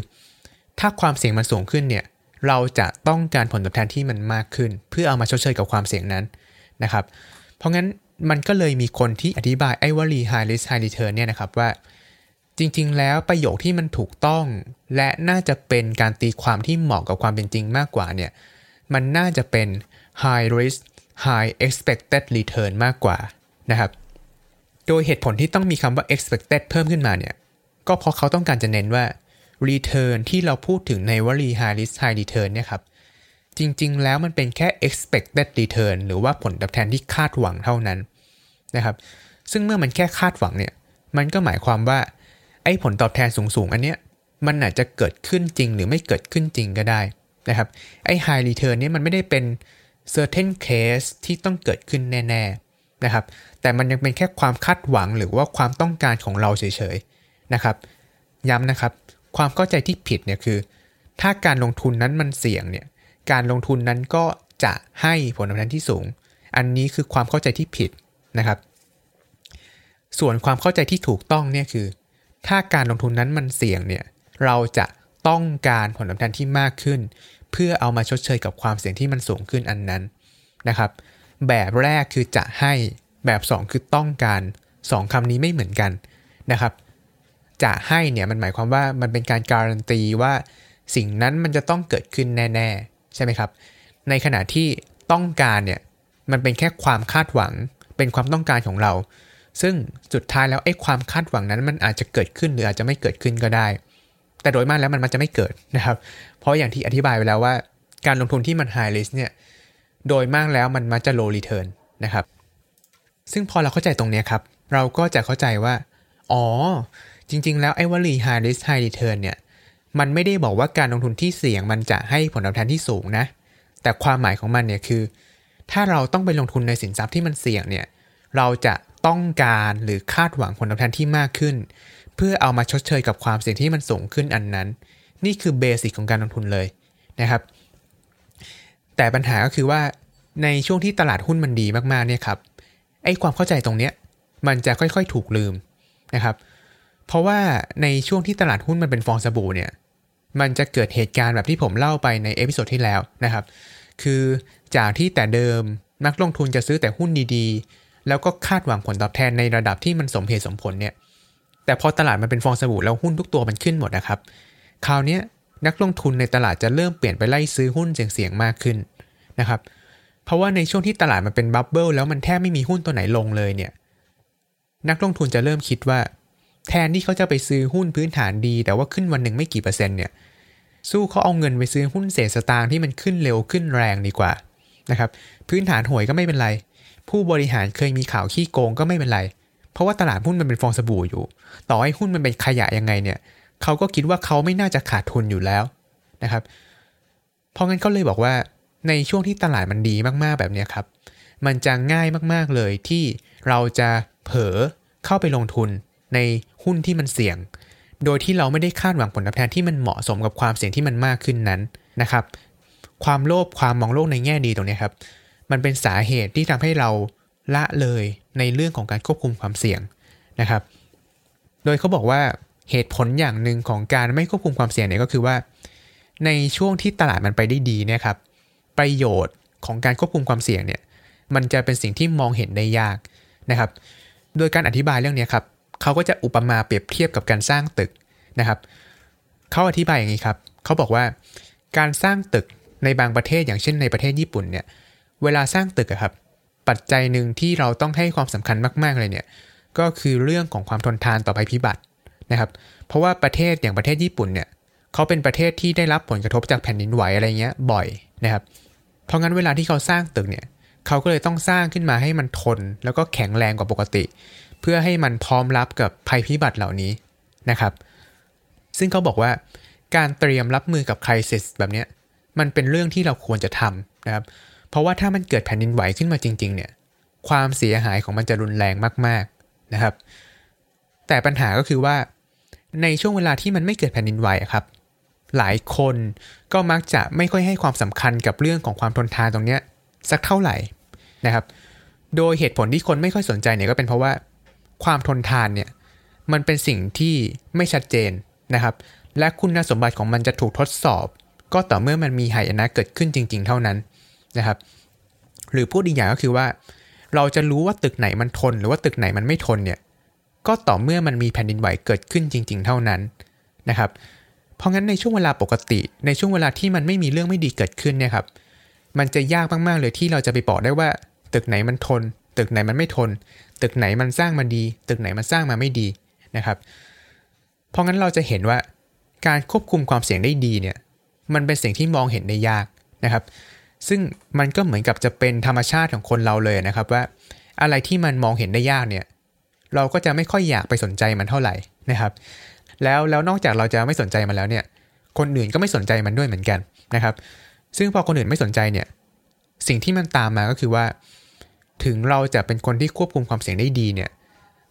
ถ้าความเสี่ยงมันสูงขึ้นเนี่ย เราจะต้องการผลตอบแทนที่มันมากขึ้น เพื่อเอามาชดเชยกับความเสี่ยงนั้นนะครับ เพราะงั้นมันก็เลยมีคนที่อธิบายไอ้วลี high risk high return เนี่ยนะครับว่า จริง ๆ แล้วประโยคที่มันถูกต้อง และน่าจะเป็นการตีความที่เหมาะกับความเป็นจริงมากกว่าเนี่ย มันน่าจะเป็น high risk high expected return มากกว่านะครับ โดยเหตุผลที่ต้องมีคำว่า expected เพิ่มขึ้นมาเนี่ย ก็เพราะเขาต้องการจะเน้นว่า return ที่เราพูดถึงในวลี high risk high return เนี่ยครับ จริงๆ แล้วมันเป็นแค่ expected return หรือว่าผลตอบแทนที่คาดหวังเท่านั้นนะครับ ซึ่งเมื่อมันแค่คาดหวังเนี่ย มันก็หมายความว่า ไอ้ผลตอบแทนสูงๆ อันเนี้ย มันอาจจะเกิดขึ้นจริงหรือไม่เกิดขึ้นจริงก็ได้นะครับ ไอ้ high return นี้มันไม่ได้เป็น certain case ที่ต้องเกิดขึ้นแน่ ๆ นะครับ แต่มันยังเป็นแค่ความคาดหวังหรือว่าความต้องการของเราเฉยๆ นะครับย้ำนะครับ ความเข้าใจที่ผิดเนี่ยคือ ถ้าการลงทุนนั้นมันเสี่ยงเนี่ยการลงทุนนั้นก็จะให้ผลตอบแทนที่สูง อันนี้คือความเข้าใจที่ผิดนะครับ ส่วนความเข้าใจที่ถูกต้องเนี่ยคือ ถ้าการลงทุนนั้นมันเสี่ยงเนี่ยเราจะต้องการผลตอบแทนที่มากขึ้น เพื่อเอามาชดเชยกับความเสี่ยงที่มันสูงขึ้นอันนั้นนะครับ แบบแรกคือจะให้แบบ 2 คือต้องการ 2คำนี้ไม่เหมือนกันนะครับ จะให้เนี่ยมันหมายความว่ามันเป็นการการันตีว่าสิ่งนั้นมันจะต้องเกิดขึ้นแน่ ๆ ใช่ไหมครับ ในขณะที่ต้องการเนี่ยมันเป็นแค่ความคาดหวัง เป็นความต้องการของเรา ซึ่งสุดท้ายแล้วไอ้ความคาดหวังนั้นมันอาจจะเกิดขึ้นหรืออาจจะไม่เกิดขึ้นก็ได้ แต่โดยมากแล้วมันมันจะไม่เกิดนะครับ เพราะอย่างที่อธิบายไปแล้วว่า การลงทุนที่มัน high risk เนี่ยโดยมากแล้วมันมักจะ low return นะครับ ซึ่งพอเราเข้าใจตรงนี้ครับ เราก็จะเข้าใจว่า อ๋อ จริง ๆ แล้วไอ้วลี high risk high return เนี่ย มันไม่ได้บอกว่าการลงทุนที่เสี่ยงมันจะให้ผลตอบแทนที่สูงนะ แต่ความหมายของมันเนี่ยคือ ถ้าเราต้องไปลงทุนในสินทรัพย์ที่มันเสี่ยงเนี่ย เราจะต้องการหรือคาดหวังผลตอบแทนที่มากขึ้น เพื่อเอามาชดเชยกับความเสี่ยงที่มันสูงขึ้นอันนั้น นี่คือ basic ของการลงทุนเลยนะครับ แต่ปัญหาก็คือว่าในช่วงที่ตลาดหุ้นมันดีมากๆเนี่ยครับไอ้ความเข้าใจตรงเนี้ยมันจะค่อยๆ ถูกลืมนะครับ เพราะว่าในช่วงที่ตลาดหุ้นมันเป็นฟองสบู่เนี่ย มันจะเกิดเหตุการณ์แบบที่ผมเล่าไปใน episode ที่แล้วนะครับ คือจากที่แต่เดิมนักลงทุนจะซื้อแต่หุ้นดีๆ แล้วก็คาดหวังผลตอบแทนในระดับที่มันสมเหตุสมผลเนี่ย แต่พอตลาดมันเป็นฟองสบู่แล้วหุ้นทุกตัวมันขึ้นหมดนะครับ คราวนี้นักลงทุนในตลาดจะเริ่มเปลี่ยนไปไล่ซื้อหุ้นเสี่ยงๆมากขึ้นนะครับ เพราะว่าในช่วงที่ตลาดมันเป็นบับเบิลแล้วมันแทบไม่มีหุ้นตัวไหนลงเลยเนี่ย นักลงทุนจะเริ่มคิดว่า แทนที่เขาจะไปซื้อหุ้นพื้นฐานดี แต่ว่าขึ้นวันหนึ่งไม่กี่เปอร์เซ็นต์เนี่ยสู้เขาเอาเงินไปซื้อหุ้นเศษสตางค์ที่มันขึ้นเร็วขึ้นแรงดีกว่านะครับพื้นฐานห่วยก็ไม่เป็นไร ผู้บริหารเคยมีข่าวขี้โกงก็ไม่เป็นไร เพราะว่าตลาดหุ้นมันเป็นฟองสบู่อยู่ ต่อให้หุ้นมันเป็นขยะยังไงเนี่ยเขาก็คิดว่าเขาไม่น่าจะขาดทุนอยู่แล้วนะครับ เพราะงั้นเขาเลยบอกว่าในช่วงที่ตลาดมันดีมากๆแบบนี้ครับ มันจะง่ายมากๆเลยที่เราจะเผลอเข้าไปลงทุนใน หุ้นที่มันเสี่ยง โดยที่เราไม่ได้คาดหวังผลตอบแทนที่มันเหมาะสมกับความเสี่ยงที่มันมากขึ้นนั้นนะครับ ความโลภความมองโลกในแง่ดีตรงนี้ครับ มันเป็นสาเหตุที่ทำให้เราละเลยในเรื่องของการควบคุมความเสี่ยงนะครับ โดยเขาบอกว่าเหตุผลอย่างหนึ่งของการไม่ควบคุมความเสี่ยงเนี่ยก็คือว่า ในช่วงที่ตลาดมันไปได้ดีเนี่ยครับ ประโยชน์ของการควบคุมความเสี่ยงเนี่ยมันจะเป็นสิ่งที่มองเห็นได้ยากนะครับ โดยการอธิบายเรื่องนี้ครับ เขาก็จะอุปมาเปรียบเทียบกับการสร้างตึกนะครับเขาอธิบายอย่างนี้ครับเขาบอกว่าการสร้างตึกในบางประเทศอย่างเช่นในประเทศญี่ปุ่นเนี่ยเวลาสร้างตึกครับ ปัจจัยหนึ่งที่เราต้องให้ความสำคัญมาก ๆเลยเนี่ยก็คือเรื่องของความทนทานต่อภัยพิบัตินะครับ เพราะว่าประเทศอย่างประเทศญี่ปุ่นเนี่ยเขาเป็นประเทศที่ได้รับผลกระทบจากแผ่นดินไหวอะไรเงี้ยบ่อยนะครับ เพราะงั้นเวลาที่เขาสร้างตึกเนี่ยเขาก็เลยต้องสร้างขึ้นมาให้มันทน แล้วก็แข็งแรงกว่าปกติ พื่อให้มันพร้อมรับกับภัยพิบัติเหล่านี้นะครับ ซึ่งเขาบอกว่าการเตรียมรับมือกับคริสิสแบบนี้มันเป็นเรื่องที่เราควรจะทำนะครับ เพราะว่าถ้ามันเกิดแผ่นดินไหวขึ้นมาจริง ๆ เนี่ย ความเสียหายของมันจะรุนแรงมาก ๆนะครับ แต่ปัญหาก็คือว่า ในช่วงเวลาที่มันไม่เกิดแผ่นดินไหวครับ หลายคนก็มักจะไม่ค่อยให้ความสำคัญกับเรื่องของความทนทานตรงนี้สักเท่าไหร่นะครับ โดยเหตุผลที่คนไม่ค่อยสนใจเนี่ยก็เป็นเพราะว่า ความทนทานเนี่ยมันเป็นสิ่งที่ไม่ชัดเจนนะครับ และคุณสมบัติของมันจะถูกทดสอบ ก็ต่อเมื่อมันมีหายนะเกิดขึ้นจริง ๆ เท่านั้นนะครับ หรือพูดอีกอย่างก็คือว่า เราจะรู้ว่าตึกไหนมันทน หรือว่าตึกไหนมันไม่ทนเนี่ยก็ต่อเมื่อมันมีแผ่นดินไหวเกิดขึ้นจริง ๆ เท่านั้นนะครับ เพราะงั้นในช่วงเวลาปกติ ในช่วงเวลาที่มันไม่มีเรื่องไม่ดีเกิดขึ้นเนี่ยครับ มันจะยากมากๆเลยที่เราจะไปบอกได้ว่า ตึกไหนมันทน ตึกไหนมันไม่ทน ตึกไหนมันสร้างมาดี ตึกไหนมันสร้างมาไม่ดีนะครับ เพราะงั้นเราจะเห็นว่าการควบคุมความเสี่ยงได้ดีเนี่ยมันเป็นสิ่งที่มองเห็นได้ยากนะครับ ซึ่งมันก็เหมือนกับจะเป็นธรรมชาติของคนเราเลยนะครับว่า อะไรที่มันมองเห็นได้ยากเนี่ยเราก็จะไม่ค่อยอยากไปสนใจมันเท่าไหร่นะครับ แล้วแล้วนอกจากเราจะไม่สนใจมันแล้วเนี่ยคนอื่นก็ไม่สนใจมันด้วยเหมือนกันนะครับ ซึ่งพอคนอื่นไม่สนใจเนี่ยสิ่งที่มันตามมาก็คือว่า ถึงเราจะเป็นคนที่ควบคุมความเสี่ยงได้ดีเนี่ย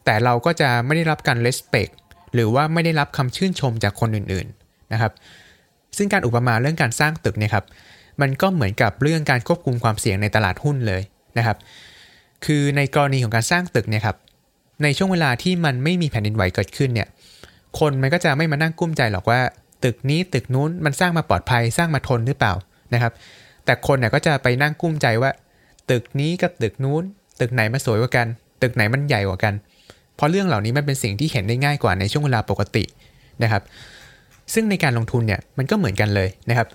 แต่เราก็จะไม่ได้รับการ respect หรือว่าไม่ได้รับคำชื่นชมจากคนอื่นๆนะครับ ซึ่งการอุปมาเรื่องการสร้างตึกเนี่ยครับ มันก็เหมือนกับเรื่องการควบคุมความเสี่ยงในตลาดหุ้นเลยนะครับ คือในกรณีของการสร้างตึกเนี่ยครับ ในช่วงเวลาที่มันไม่มีแผ่นดินไหวเกิดขึ้นเนี่ย คนมันก็จะไม่มานั่งกุ้มใจหรอกว่า ตึกนี้ตึกนู้นมันสร้างมาปลอดภัยสร้างมาทนหรือเปล่านะครับ แต่คนเนี่ยก็จะไปนั่งกุ้มใจว่า ตึกนี้กับตึกนู้น ตึกไหนมาสวยกว่ากัน ตึกไหนมันใหญ่กว่ากัน เพราะเรื่องเหล่านี้มันเป็นสิ่งที่เห็นได้ง่ายกว่าในช่วงเวลาปกตินะครับ ซึ่งในการลงทุนเนี่ยมันก็เหมือนกันเลยนะครับ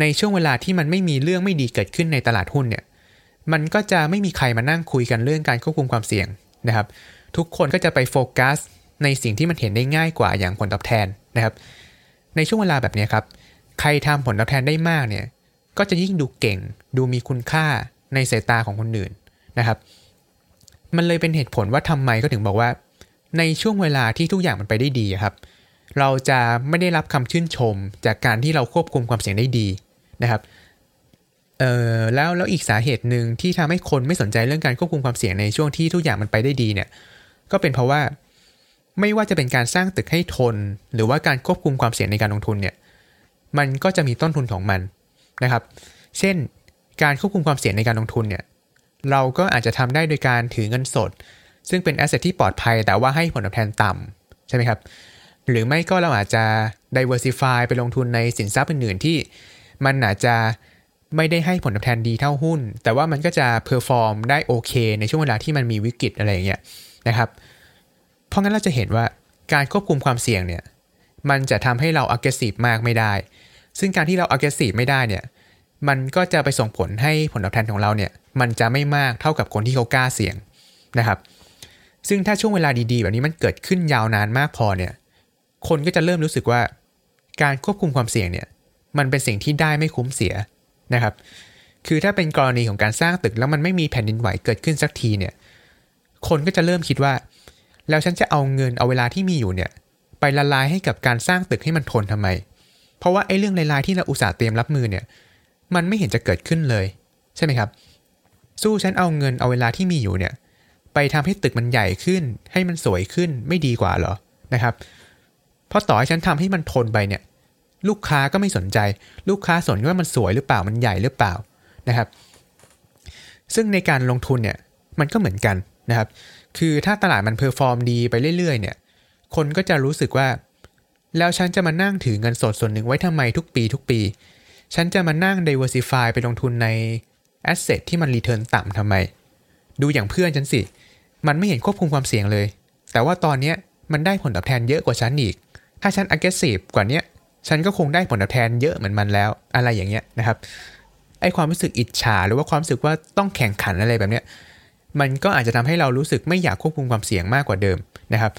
ในช่วงเวลาที่มันไม่มีเรื่องไม่ดีเกิดขึ้นในตลาดหุ้นเนี่ยมันก็จะไม่มีใครมานั่งคุยกันเรื่องการควบคุมความเสี่ยงนะครับ ทุกคนก็จะไปโฟกัสในสิ่งที่มันเห็นได้ง่ายกว่าอย่างผลตอบแทนนะครับ ในช่วงเวลาแบบนี้ครับ ใครทำผลตอบแทนได้มากเนี่ย ก็จะยิ่งดูเก่ง ดูมีคุณค่า ในสายตาของคนอื่นนะครับ มันเลยเป็นเหตุผลว่าทำไมก็ถึงบอกว่า ในช่วงเวลาที่ทุกอย่างมันไปได้ดีครับ เราจะไม่ได้รับคำชื่นชมจากการที่เราควบคุมความเสี่ยงได้ดีนะครับเอ่อแล้วแล้วอีกสาเหตุหนึ่งที่ทำให้คนไม่สนใจเรื่องการควบคุมความเสี่ยงในช่วงที่ทุกอย่างมันไปได้ดีเนี่ย ก็เป็นเพราะว่าไม่ว่าจะเป็นการสร้างตึกให้ทน หรือว่าการควบคุมความเสี่ยงในการลงทุนเนี่ย มันก็จะมีต้นทุนของมันนะครับ เช่น การควบคุมความเสี่ยงในการลงทุนเนี่ยเราก็อาจจะทำได้โดยการถือเงินสด ซึ่งเป็นแอสเซทที่ปลอดภัย แต่ว่าให้ผลตอบแทนต่ำใช่ไหมครับ หรือไม่ก็เราอาจจะ diversify ไปลงทุนในสินทรัพย์อื่นๆที่มันอาจจะไม่ได้ให้ผลตอบแทนดีเท่าหุ้น แต่ว่ามันก็จะ perform ได้โอเค ในช่วงเวลาที่มันมีวิกฤตอะไรอย่างเงี้ยนะครับ เพราะงั้นเราจะเห็นว่าการควบคุมความเสี่ยงเนี่ยมันจะทำให้เรา aggressive มากไม่ได้ ซึ่งการที่เรา aggressive ไม่ได้เนี่ย มันก็จะไปส่งผลให้ผลตอบแทนของเราเนี่ยมันจะไม่มากเท่ากับคนที่เขากล้าเสี่ยงนะครับ ซึ่งถ้าช่วงเวลาดีๆ แบบนี้มันเกิดขึ้นยาวนานมากพอเนี่ยคนก็จะเริ่มรู้สึกว่า การควบคุมความเสี่ยงเนี่ยมันเป็นสิ่งที่ได้ไม่คุ้มเสียนะครับ คือถ้าเป็นกรณีของการสร้างตึกแล้วมันไม่มีแผ่นดินไหวเกิดขึ้นสักทีเนี่ยคนก็จะเริ่มคิดว่า แล้วฉันจะเอาเงินเอาเวลาที่มีอยู่เนี่ยไปละลายให้กับการสร้างตึกให้มันทนทำไม เพราะว่าไอ้เรื่องลายๆที่เราอุตส่าห์เตรียมรับมือเนี่ย มันไม่เห็นจะเกิดขึ้นเลย ใช่ไหมครับ สู้ฉันเอาเงินเอาเวลาที่มีอยู่เนี่ย ไปทำให้ตึกมันใหญ่ขึ้น ให้มันสวยขึ้นไม่ดีกว่าเหรอนะครับเพราะต่อให้ฉันทำให้มันทนไปเนี่ย ลูกค้าก็ไม่สนใจ ลูกค้าสนว่ามันสวยหรือเปล่ามันใหญ่หรือเปล่านะครับ ซึ่งในการลงทุนเนี่ยมันก็เหมือนกันนะครับ คือถ้าตลาดมัน perform ดีไปเรื่อยๆ เนี่ย คนก็จะรู้สึกว่า แล้วฉันจะมานั่งถือเงินสดส่วนหนึ่งไว้ทำไมทุกปีทุกปี ฉันจะมานั่ง diversify ไปลงทุนใน asset ที่มันรีเทิร์นต่ำทำไม ดูอย่างเพื่อนฉันสิ มันไม่เห็นควบคุมความเสี่ยงเลย แต่ว่าตอนนี้มันได้ผลตอบแทนเยอะกว่าฉันอีก ถ้าฉัน aggressive กว่านี้ฉันก็คงได้ผลตอบแทนเยอะเหมือนมันแล้ว อะไรอย่างเงี้ยนะครับ ไอความรู้สึกอิจฉาหรือว่าความรู้สึกว่าต้องแข่งขันอะไรแบบเนี้ย มันก็อาจจะทำให้เรารู้สึกไม่อยากควบคุมความเสี่ยงมากกว่าเดิมนะครับ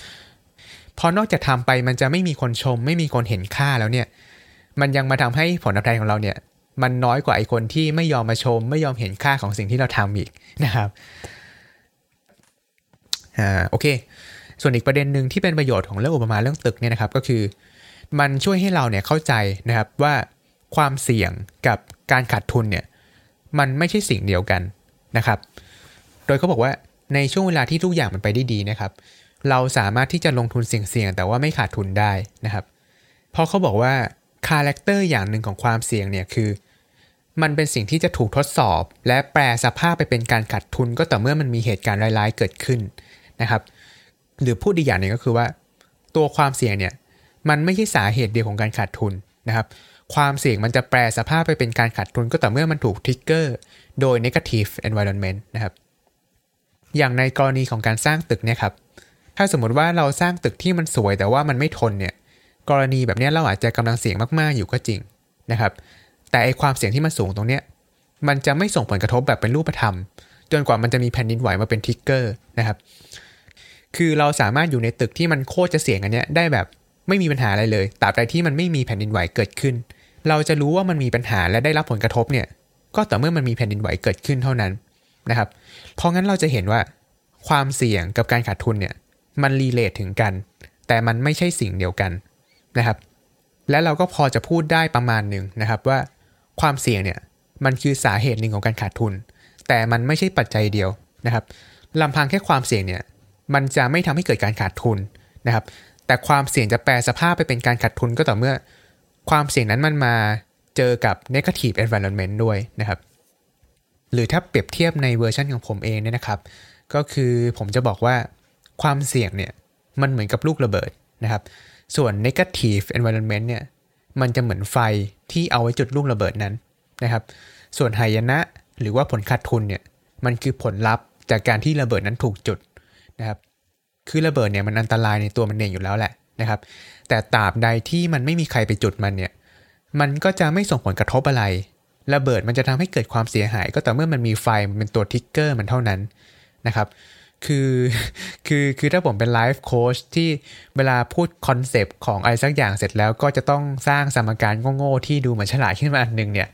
พอนอกจากทำไปมันจะไม่มีคนชม ไม่มีคนเห็นค่าแล้วเนี่ย มันยังมาทำให้ผลตอบแทนของเราเนี่ย มันน้อยกว่าไอคนที่ไม่ยอมมาชม ไม่ยอมเห็นค่าของสิ่งที่เราทำอีกนะครับอ่าโอเค ส่วนอีกประเด็นหนึ่งที่เป็นประโยชน์ของเรื่องอุปมาเรื่องตึกเนี่ยนะครับ ก็คือ มันช่วยให้เราเนี่ยเข้าใจนะครับว่าความเสี่ยงกับการขาดทุนเนี่ยมันไม่ใช่สิ่งเดียวกันนะครับ โดยเขาบอกว่าในช่วงเวลาที่ทุกอย่างมันไปได้ดีนะครับ เราสามารถที่จะลงทุนเสี่ยงๆแต่ว่าไม่ขาดทุนได้นะครับ เพราะเขาบอกว่า character อย่างหนึ่งของความเสี่ยงเนี่ยคือ มันเป็นสิ่งที่จะถูกทดสอบ และแปรสภาพไปเป็นการขาดทุนก็ต่อเมื่อมันมีเหตุการณ์ร้ายๆเกิดขึ้นนะครับ หรือพูดอีกอย่างหนึ่งก็คือว่า ตัวความเสี่ยงเนี่ยมันไม่ใช่สาเหตุเดียวของการขาดทุนนะครับ ความเสี่ยงมันจะแปรสภาพไปเป็นการขาดทุนก็ต่อเมื่อมันถูก trigger โดย negative environment นะครับอย่างในกรณีของการสร้างตึกเนี่ยครับถ้าสมมติว่าเราสร้างตึกที่มันสวยแต่ว่ามันไม่ทนเนี่ย กรณีแบบนี้เราอาจจะกำลังเสี่ยงมากๆอยู่ก็จริงนะครับ แต่ไอความเสี่ยงที่มันสูงตรงเนี้ยมันจะไม่ส่งผลกระทบแบบเป็นรูปธรรม จนกว่ามันจะมีแผ่นดินไหวมาเป็นทริกเกอร์นะครับ คือเราสามารถอยู่ในตึกที่มันโคตรจะเสี่ยงอันเนี้ยได้แบบไม่มีปัญหาอะไรเลยตราบใดที่มันไม่มีแผ่นดินไหวเกิดขึ้น เราจะรู้ว่ามันมีปัญหาและได้รับผลกระทบเนี่ย ก็ต่อเมื่อมันมีแผ่นดินไหวเกิดขึ้นเท่านั้นนะครับ เพราะงั้นเราจะเห็นว่า ความเสี่ยงกับการขาดทุนเนี่ยมันรีเลทถึงกัน แต่มันไม่ใช่สิ่งเดียวกัน นะครับ และเราก็พอจะพูดได้ประมาณหนึ่งนะครับว่าความเสี่ยงเนี่ยมันคือสาเหตุหนึ่งของการขาดทุน แต่มันไม่ใช่ปัจจัยเดียวนะครับลำพังแค่ความเสี่ยงเนี่ยมันจะไม่ทำให้เกิดการขาดทุนนะครับ แต่ความเสี่ยงจะแปลสภาพไปเป็นการขาดทุนก็ต่อเมื่อ ความเสี่ยงนั้นมันมาเจอกับ negative environment ด้วยนะครับ หรือถ้าเปรียบเทียบในเวอร์ชันของผมเองเนี่ยนะครับ ก็คือผมจะบอกว่าความเสี่ยงเนี่ยมันเหมือนกับลูกระเบิดนะครับ ส่วน negative environment เนี่ยมันจะเหมือนไฟที่เอาไว้จุดลูกระเบิดนั้นนะครับ ส่วนหายนะหรือว่าผลขาดทุนเนี่ยมันคือผลลัพธ์จากการที่ระเบิดนั้นถูกจุดนะครับ คือระเบิดเนี่ยมันอันตรายในตัวมันเองอยู่แล้วแหละนะครับ แต่ตราบใดที่มันไม่มีใครไปจุดมันเนี่ยมันก็จะไม่ส่งผลกระทบอะไร ระเบิดมันจะทำให้เกิดความเสียหาย ก็ต่อเมื่อมันมีไฟมันเป็นตัว trigger มันเท่านั้นนะครับ คือคือคือถ้าผมเป็นไลฟ์โค้ชที่เวลาพูด concept ของอะไรสักอย่างเสร็จแล้วก็จะต้องสร้างสมการโง่ๆที่ดูเหมือนฉลาดขึ้นมาอันหนึ่งเนี่ย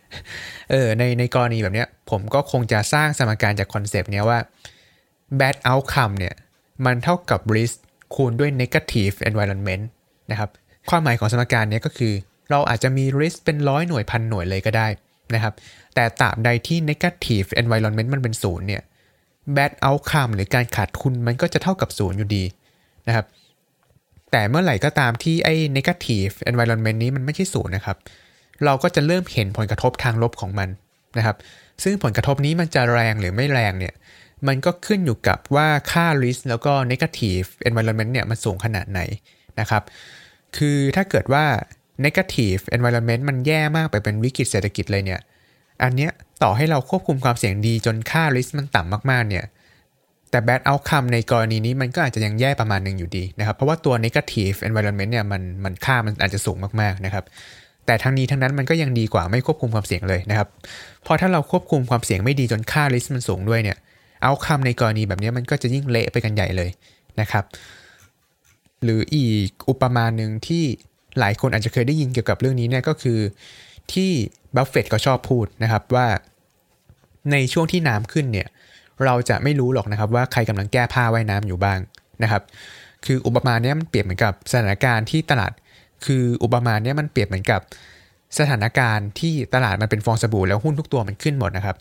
เออในในกรณีแบบเนี้ยผมก็คงจะสร้างสมการจาก concept เนี้ยว่า bad outcome เนี่ยมันเท่ากับ risk คูณด้วย negative environment นะครับความหมายของสมการนี้ก็คือ เราอาจจะมี risk เป็นร้อยหน่วยพันหน่วยเลยก็ได้นะครับแต่ตราบใดที่ negative environment มันเป็นศูนย์เนี่ย bad outcome หรือการขาดทุนมันก็จะเท่ากับศูนย์อยู่ดีนะครับ แต่เมื่อไหร่ก็ตามที่ไอ้ negative environment นี้มันไม่ใช่ศูนย์นะครับ เราก็จะเริ่มเห็นผลกระทบทางลบของมันนะครับ ซึ่งผลกระทบนี้มันจะแรงหรือไม่แรงเนี่ย มันก็ขึ้นอยู่กับว่าค่า risk แล้วก็ negative environment เนี่ยมันสูงขนาดไหนนะครับ คือถ้าเกิดว่า negative environment มันแย่มากไปเป็นวิกฤตเศรษฐกิจเลยเนี่ย อันเนี้ย ต่อให้เราควบคุมความเสี่ยงดีจนค่า risk มันต่ำมากๆเนี่ยแต่ bad outcome ในกรณีนี้มันก็อาจจะยังแย่ประมาณหนึ่งอยู่ดีนะครับ เพราะว่าตัว negative environment เนี่ยมันมันค่ามันอาจจะสูงมากๆนะครับ แต่ทั้งนี้ทั้งนั้นมันก็ยังดีกว่าไม่ควบคุมความเสี่ยงเลยนะครับ เพราะถ้าเราควบคุมความเสี่ยงไม่ดีจนค่า risk มันสูงด้วยเนี่ยเอาคำในกรณีแบบนี้มันก็จะยิ่งเละไปกันใหญ่เลยนะครับ หรืออีกอุปมาหนึ่งที่หลายคนอาจจะเคยได้ยินเกี่ยวกับเรื่องนี้เนี่ยก็คือ ที่บัฟเฟตก็ชอบพูดนะครับว่าในช่วงที่น้ำขึ้นเนี่ยเราจะไม่รู้หรอกนะครับว่าใครกำลังแก้ผ้าว่ายน้ำอยู่บ้างนะครับ คืออุปมาเนี้ยมันเปรียบเหมือนกับสถานการณ์ที่ตลาด คืออุปมาเนี้ยมันเปรียบเหมือนกับสถานการณ์ที่ตลาดมันเป็นฟองสบู่แล้วหุ้นทุกตัวมันขึ้นหมดนะครับ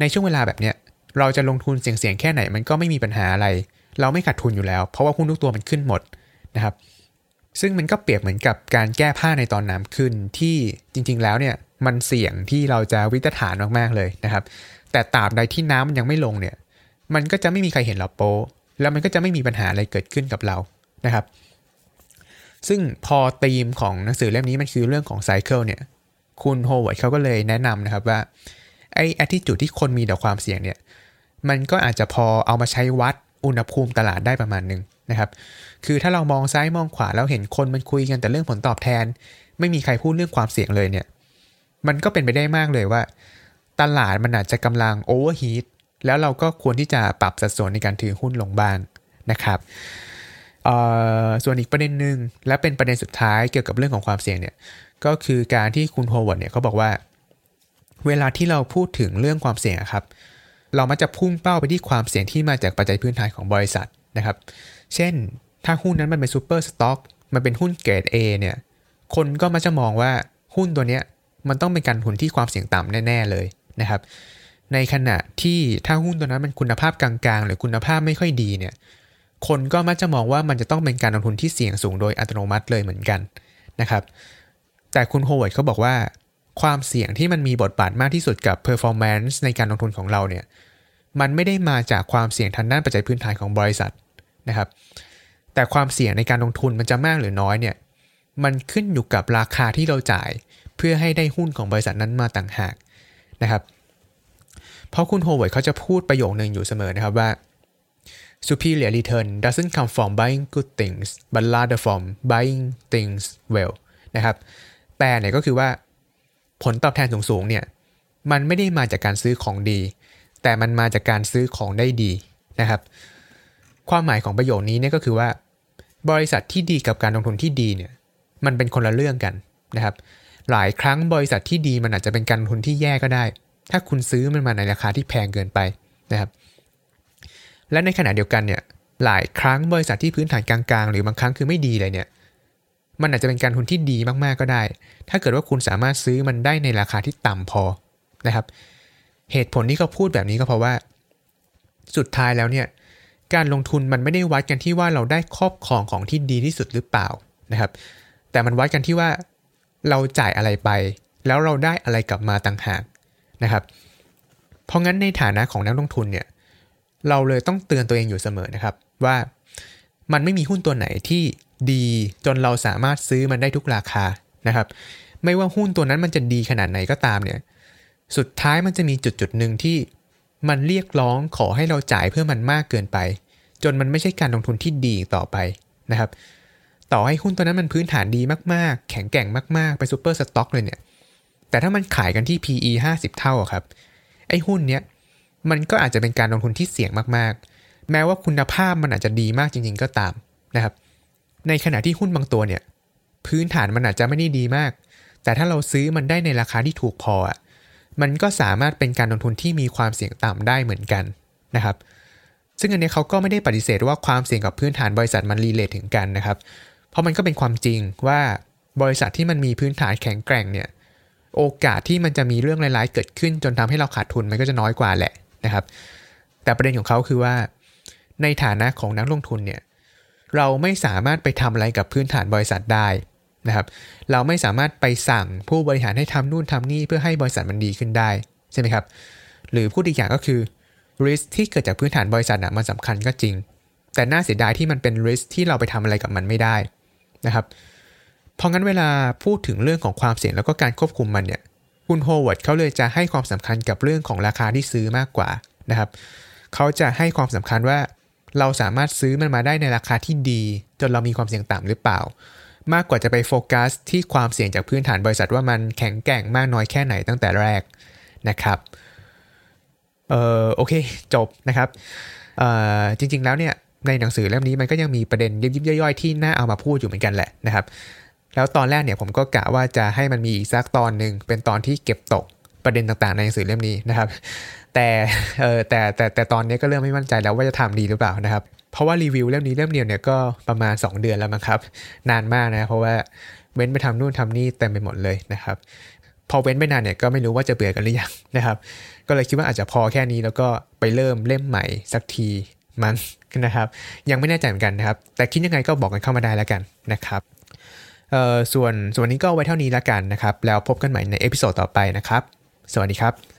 ในช่วงเวลาแบบเนี้ยเราจะลงทุนเสี่ยงๆแค่ไหนมันก็ไม่มีปัญหาอะไร เราไม่ขาดทุนอยู่แล้ว เพราะว่าหุ้นทุกตัวมันขึ้นหมดนะครับ ซึ่งมันก็เปรียบเหมือนกับการแก้ผ้าในตอนน้ำขึ้นที่จริง ๆ แล้วเนี่ยมันเสี่ยงที่เราจะวิตฐานมากๆเลยนะครับ แต่ตราบใดที่น้ำมันยังไม่ลงเนี่ย มันก็จะไม่มีใครเห็นเราโป้แล้วมันก็จะไม่มีปัญหาอะไรเกิดขึ้นกับเรานะครับ ซึ่งพอธีมของหนังสือเล่มนี้มันคือเรื่องของ cycle เนี่ย คุณโฮเวิร์ดเขาก็เลยแนะนำนะครับว่าไอ้แอททิจูดที่คนมีต่อความเสี่ยงเนี่ย มันก็อาจจะพอเอามาใช้วัดอุณหภูมิตลาดได้ประมาณหนึ่ง นะครับ คือถ้าเรามองซ้ายมองขวาแล้วเห็นคนมันคุยกันแต่เรื่องผลตอบแทน ไม่มีใครพูดเรื่องความเสี่ยงเลยเนี่ย มันก็เป็นไปได้มากเลยว่า ตลาดมันอาจจะกำลัง overheat แล้วเราก็ควรที่จะปรับสัดส่วนในการถือหุ้นลงบ้างนะครับส่วนอีกประเด็นหนึ่งและเป็นประเด็นสุดท้ายเกี่ยวกับเรื่องของความเสี่ยงเนี่ยก็คือการที่คุณโฮเวิร์ดเนี่ยเขาบอกว่า เวลาที่เราพูดถึงเรื่องความเสี่ยงครับ เรามักจะพุ่งเป้าไปที่ความเสี่ยงที่มาจากปัจจัยพื้นฐานของบริษัทนะครับ เช่น ถ้าหุ้นนั้นมันเป็น super stock มันเป็นหุ้นเกรด A เนี่ย คนก็มักจะมองว่าหุ้นตัวเนี้ยมันต้องเป็นการลงทุนที่ความเสี่ยงต่ำแน่ ๆ เลยนะครับ ในขณะที่ถ้าหุ้นตัวนั้นมันคุณภาพกลางๆ หรือคุณภาพไม่ค่อยดีเนี่ย คนก็มักจะมองว่ามันจะต้องเป็นการลงทุนที่เสี่ยงสูงโดยอัตโนมัติเลยเหมือนกันนะครับ แต่คุณโฮเวิร์ดเขาบอกว่า ความเสี่ยงที่มันมีบทบาทมากที่สุดกับ performance ในการลงทุนของเราเนี่ย มันไม่ได้มาจากความเสี่ยงทางด้านปัจจัยพื้นฐานของบริษัท นะครับ แต่ความเสี่ยงในการลงทุนมันจะมากหรือน้อยเนี่ยมันขึ้นอยู่กับราคาที่เราจ่าย เพื่อให้ได้หุ้นของบริษัทนั้นมาต่างหากนะครับ เพราะคุณโฮเวิร์ดเขาจะพูดประโยคหนึ่งอยู่เสมอนะครับว่า superior return doesn't come from buying good things but rather from buying things well นะครับแปลเนี่ยก็คือว่าผลตอบแทนสูงๆเนี่ยมันไม่ได้มาจากการซื้อของดี แต่มันมาจากการซื้อของได้ดีนะครับ ความหมายของประโยคนี้เนี่ยก็คือว่า บริษัทที่ดีกับการลงทุนที่ดีเนี่ยมันเป็นคนละเรื่องกันนะครับ หลายครั้งบริษัทที่ดีมันอาจจะเป็นการลงทุนที่แย่ก็ได้ ถ้าคุณซื้อมันมาในราคาที่แพงเกินไปนะครับ และในขณะเดียวกันเนี่ยหลายครั้งบริษัทที่พื้นฐานกลางๆ หรือบางครั้งคือไม่ดีเลยเนี่ยมันอาจจะเป็นการทุนที่ดีมากๆก็ได้ ถ้าเกิดว่าคุณสามารถซื้อมันได้ในราคาที่ต่ำพอนะครับ เหตุผลที่เขาพูดแบบนี้ก็เพราะว่า สุดท้ายแล้วเนี่ย การลงทุนมันไม่ได้วัดกันที่ว่าเราได้ครอบครองของที่ดีที่สุดหรือเปล่านะครับ แต่มันวัดกันที่ว่าเราจ่ายอะไรไป แล้วเราได้อะไรกลับมาต่างหากนะครับ เพราะงั้นในฐานะของนักลงทุนเนี่ยเราเลยต้องเตือนตัวเองอยู่เสมอนะครับ ว่ามันไม่มีหุ้นตัวไหนที่ดีจนเราสามารถซื้อมันได้ทุกราคานะครับ ไม่ว่าหุ้นตัวนั้นมันจะดีขนาดไหนก็ตามเนี่ยสุดท้ายมันจะมีจุดจุดหนึ่งที่มันเรียกร้องขอให้เราจ่ายเพื่อมันมากเกินไป จนมันไม่ใช่การลงทุนที่ดีต่อไปนะครับ ต่อให้หุ้นตัวนั้นมันพื้นฐานดีมากๆ แข็งแกร่งมากๆ เป็น super stock เลยเนี่ย แต่ถ้ามันขายกันที่ PE 50 เท่าครับ ไอ้หุ้นเนี้ยมันก็อาจจะเป็นการลงทุนที่เสี่ยงมากๆ แม้ว่าคุณภาพมันอาจจะดีมากจริง ๆ ก็ตามนะครับ ในขณะที่หุ้นบางตัวเนี่ย พื้นฐานมันอาจจะไม่ได้ดีมาก แต่ถ้าเราซื้อมันได้ในราคาที่ถูกพอมันก็สามารถเป็นการลงทุนที่มีความเสี่ยงต่ำได้เหมือนกันนะครับ ซึ่งอันนี้เขาก็ไม่ได้ปฏิเสธว่าความเสี่ยงกับพื้นฐานบริษัทมันรีเลทถึงกันนะครับ เพราะมันก็เป็นความจริงว่าบริษัทที่มันมีพื้นฐานแข็งแกร่งเนี่ยโอกาสที่มันจะมีเรื่องร้ายๆเกิดขึ้น จนทำให้เราขาดทุนมันก็จะน้อยกว่าแหละนะครับ แต่ประเด็นของเขาคือว่า ในฐานะของนักลงทุนเนี่ยเราไม่สามารถไปทำอะไรกับพื้นฐานบริษัทได้นะครับ เราไม่สามารถไปสั่งผู้บริหารให้ทำนู่นทำนี่เพื่อให้บริษัทมันดีขึ้นได้ใช่ไหมครับ หรือพูดอีกอย่างก็คือ risk ที่เกิดจากพื้นฐานบริษัทนะมันสำคัญก็จริง แต่น่าเสียดายที่มันเป็น risk ที่เราไปทำอะไรกับมันไม่ได้นะครับเพราะงั้นเวลาพูดถึงเรื่องของความเสี่ยงแล้วก็การควบคุมมันเนี่ยคุณโฮเวิร์ดเขาเลยจะให้ความสำคัญกับเรื่องของราคาที่ซื้อมากกว่านะครับเขาจะให้ความสำคัญว่าเราสามารถซื้อมันมาได้ในราคาที่ดี จนเรามีความเสี่ยงต่ำหรือเปล่า มากกว่าจะไปโฟกัสที่ความเสี่ยงจากพื้นฐานบริษัทว่ามันแข็งแกร่งมากน้อยแค่ไหนตั้งแต่แรกนะครับ เออโอเค จบนะครับเอ่อจริง ๆ แล้วเนี่ยในหนังสือเล่มนี้มันก็ยังมีประเด็นยิบๆย่อยๆที่น่าเอามาพูดอยู่เหมือนกันแหละนะครับ แล้วตอนแรกเนี่ยผมก็กะว่าจะให้มันมีอีกสักตอนหนึ่งเป็นตอนที่เก็บตกประเด็นต่างๆ ในหนังสือเล่มนี้นะครับ แต่เออแต่แต่แต่ตอนนี้ก็เริ่มไม่มั่นใจแล้วว่าจะทำดีหรือเปล่านะครับ เพราะว่ารีวิวเล่มนี้เล่มเดียวเนี่ยก็ประมาณ 2 เดือนแล้วมั้งครับ นานมากนะเพราะว่าเว้นไปทำนู่นทำนี่เต็มไปหมดเลยนะครับ พอเว้นไปนานเนี่ยก็ไม่รู้ว่าจะเบื่อกันหรือยังนะครับ ก็เลยคิดว่าอาจจะพอแค่นี้แล้วก็ไปเริ่มเล่มใหม่สักทีมันนะครับ ยังไม่แน่ใจเหมือนกันนะครับ แต่คิดยังไงก็บอกกันเข้ามาได้แล้วกันนะครับเออส่วนส่วนนี้ก็ไว้เท่านี้แล้วกันนะครับ แล้วพบกันใหม่ในเอพิโซดต่อไปนะครับ สวัสดีครับ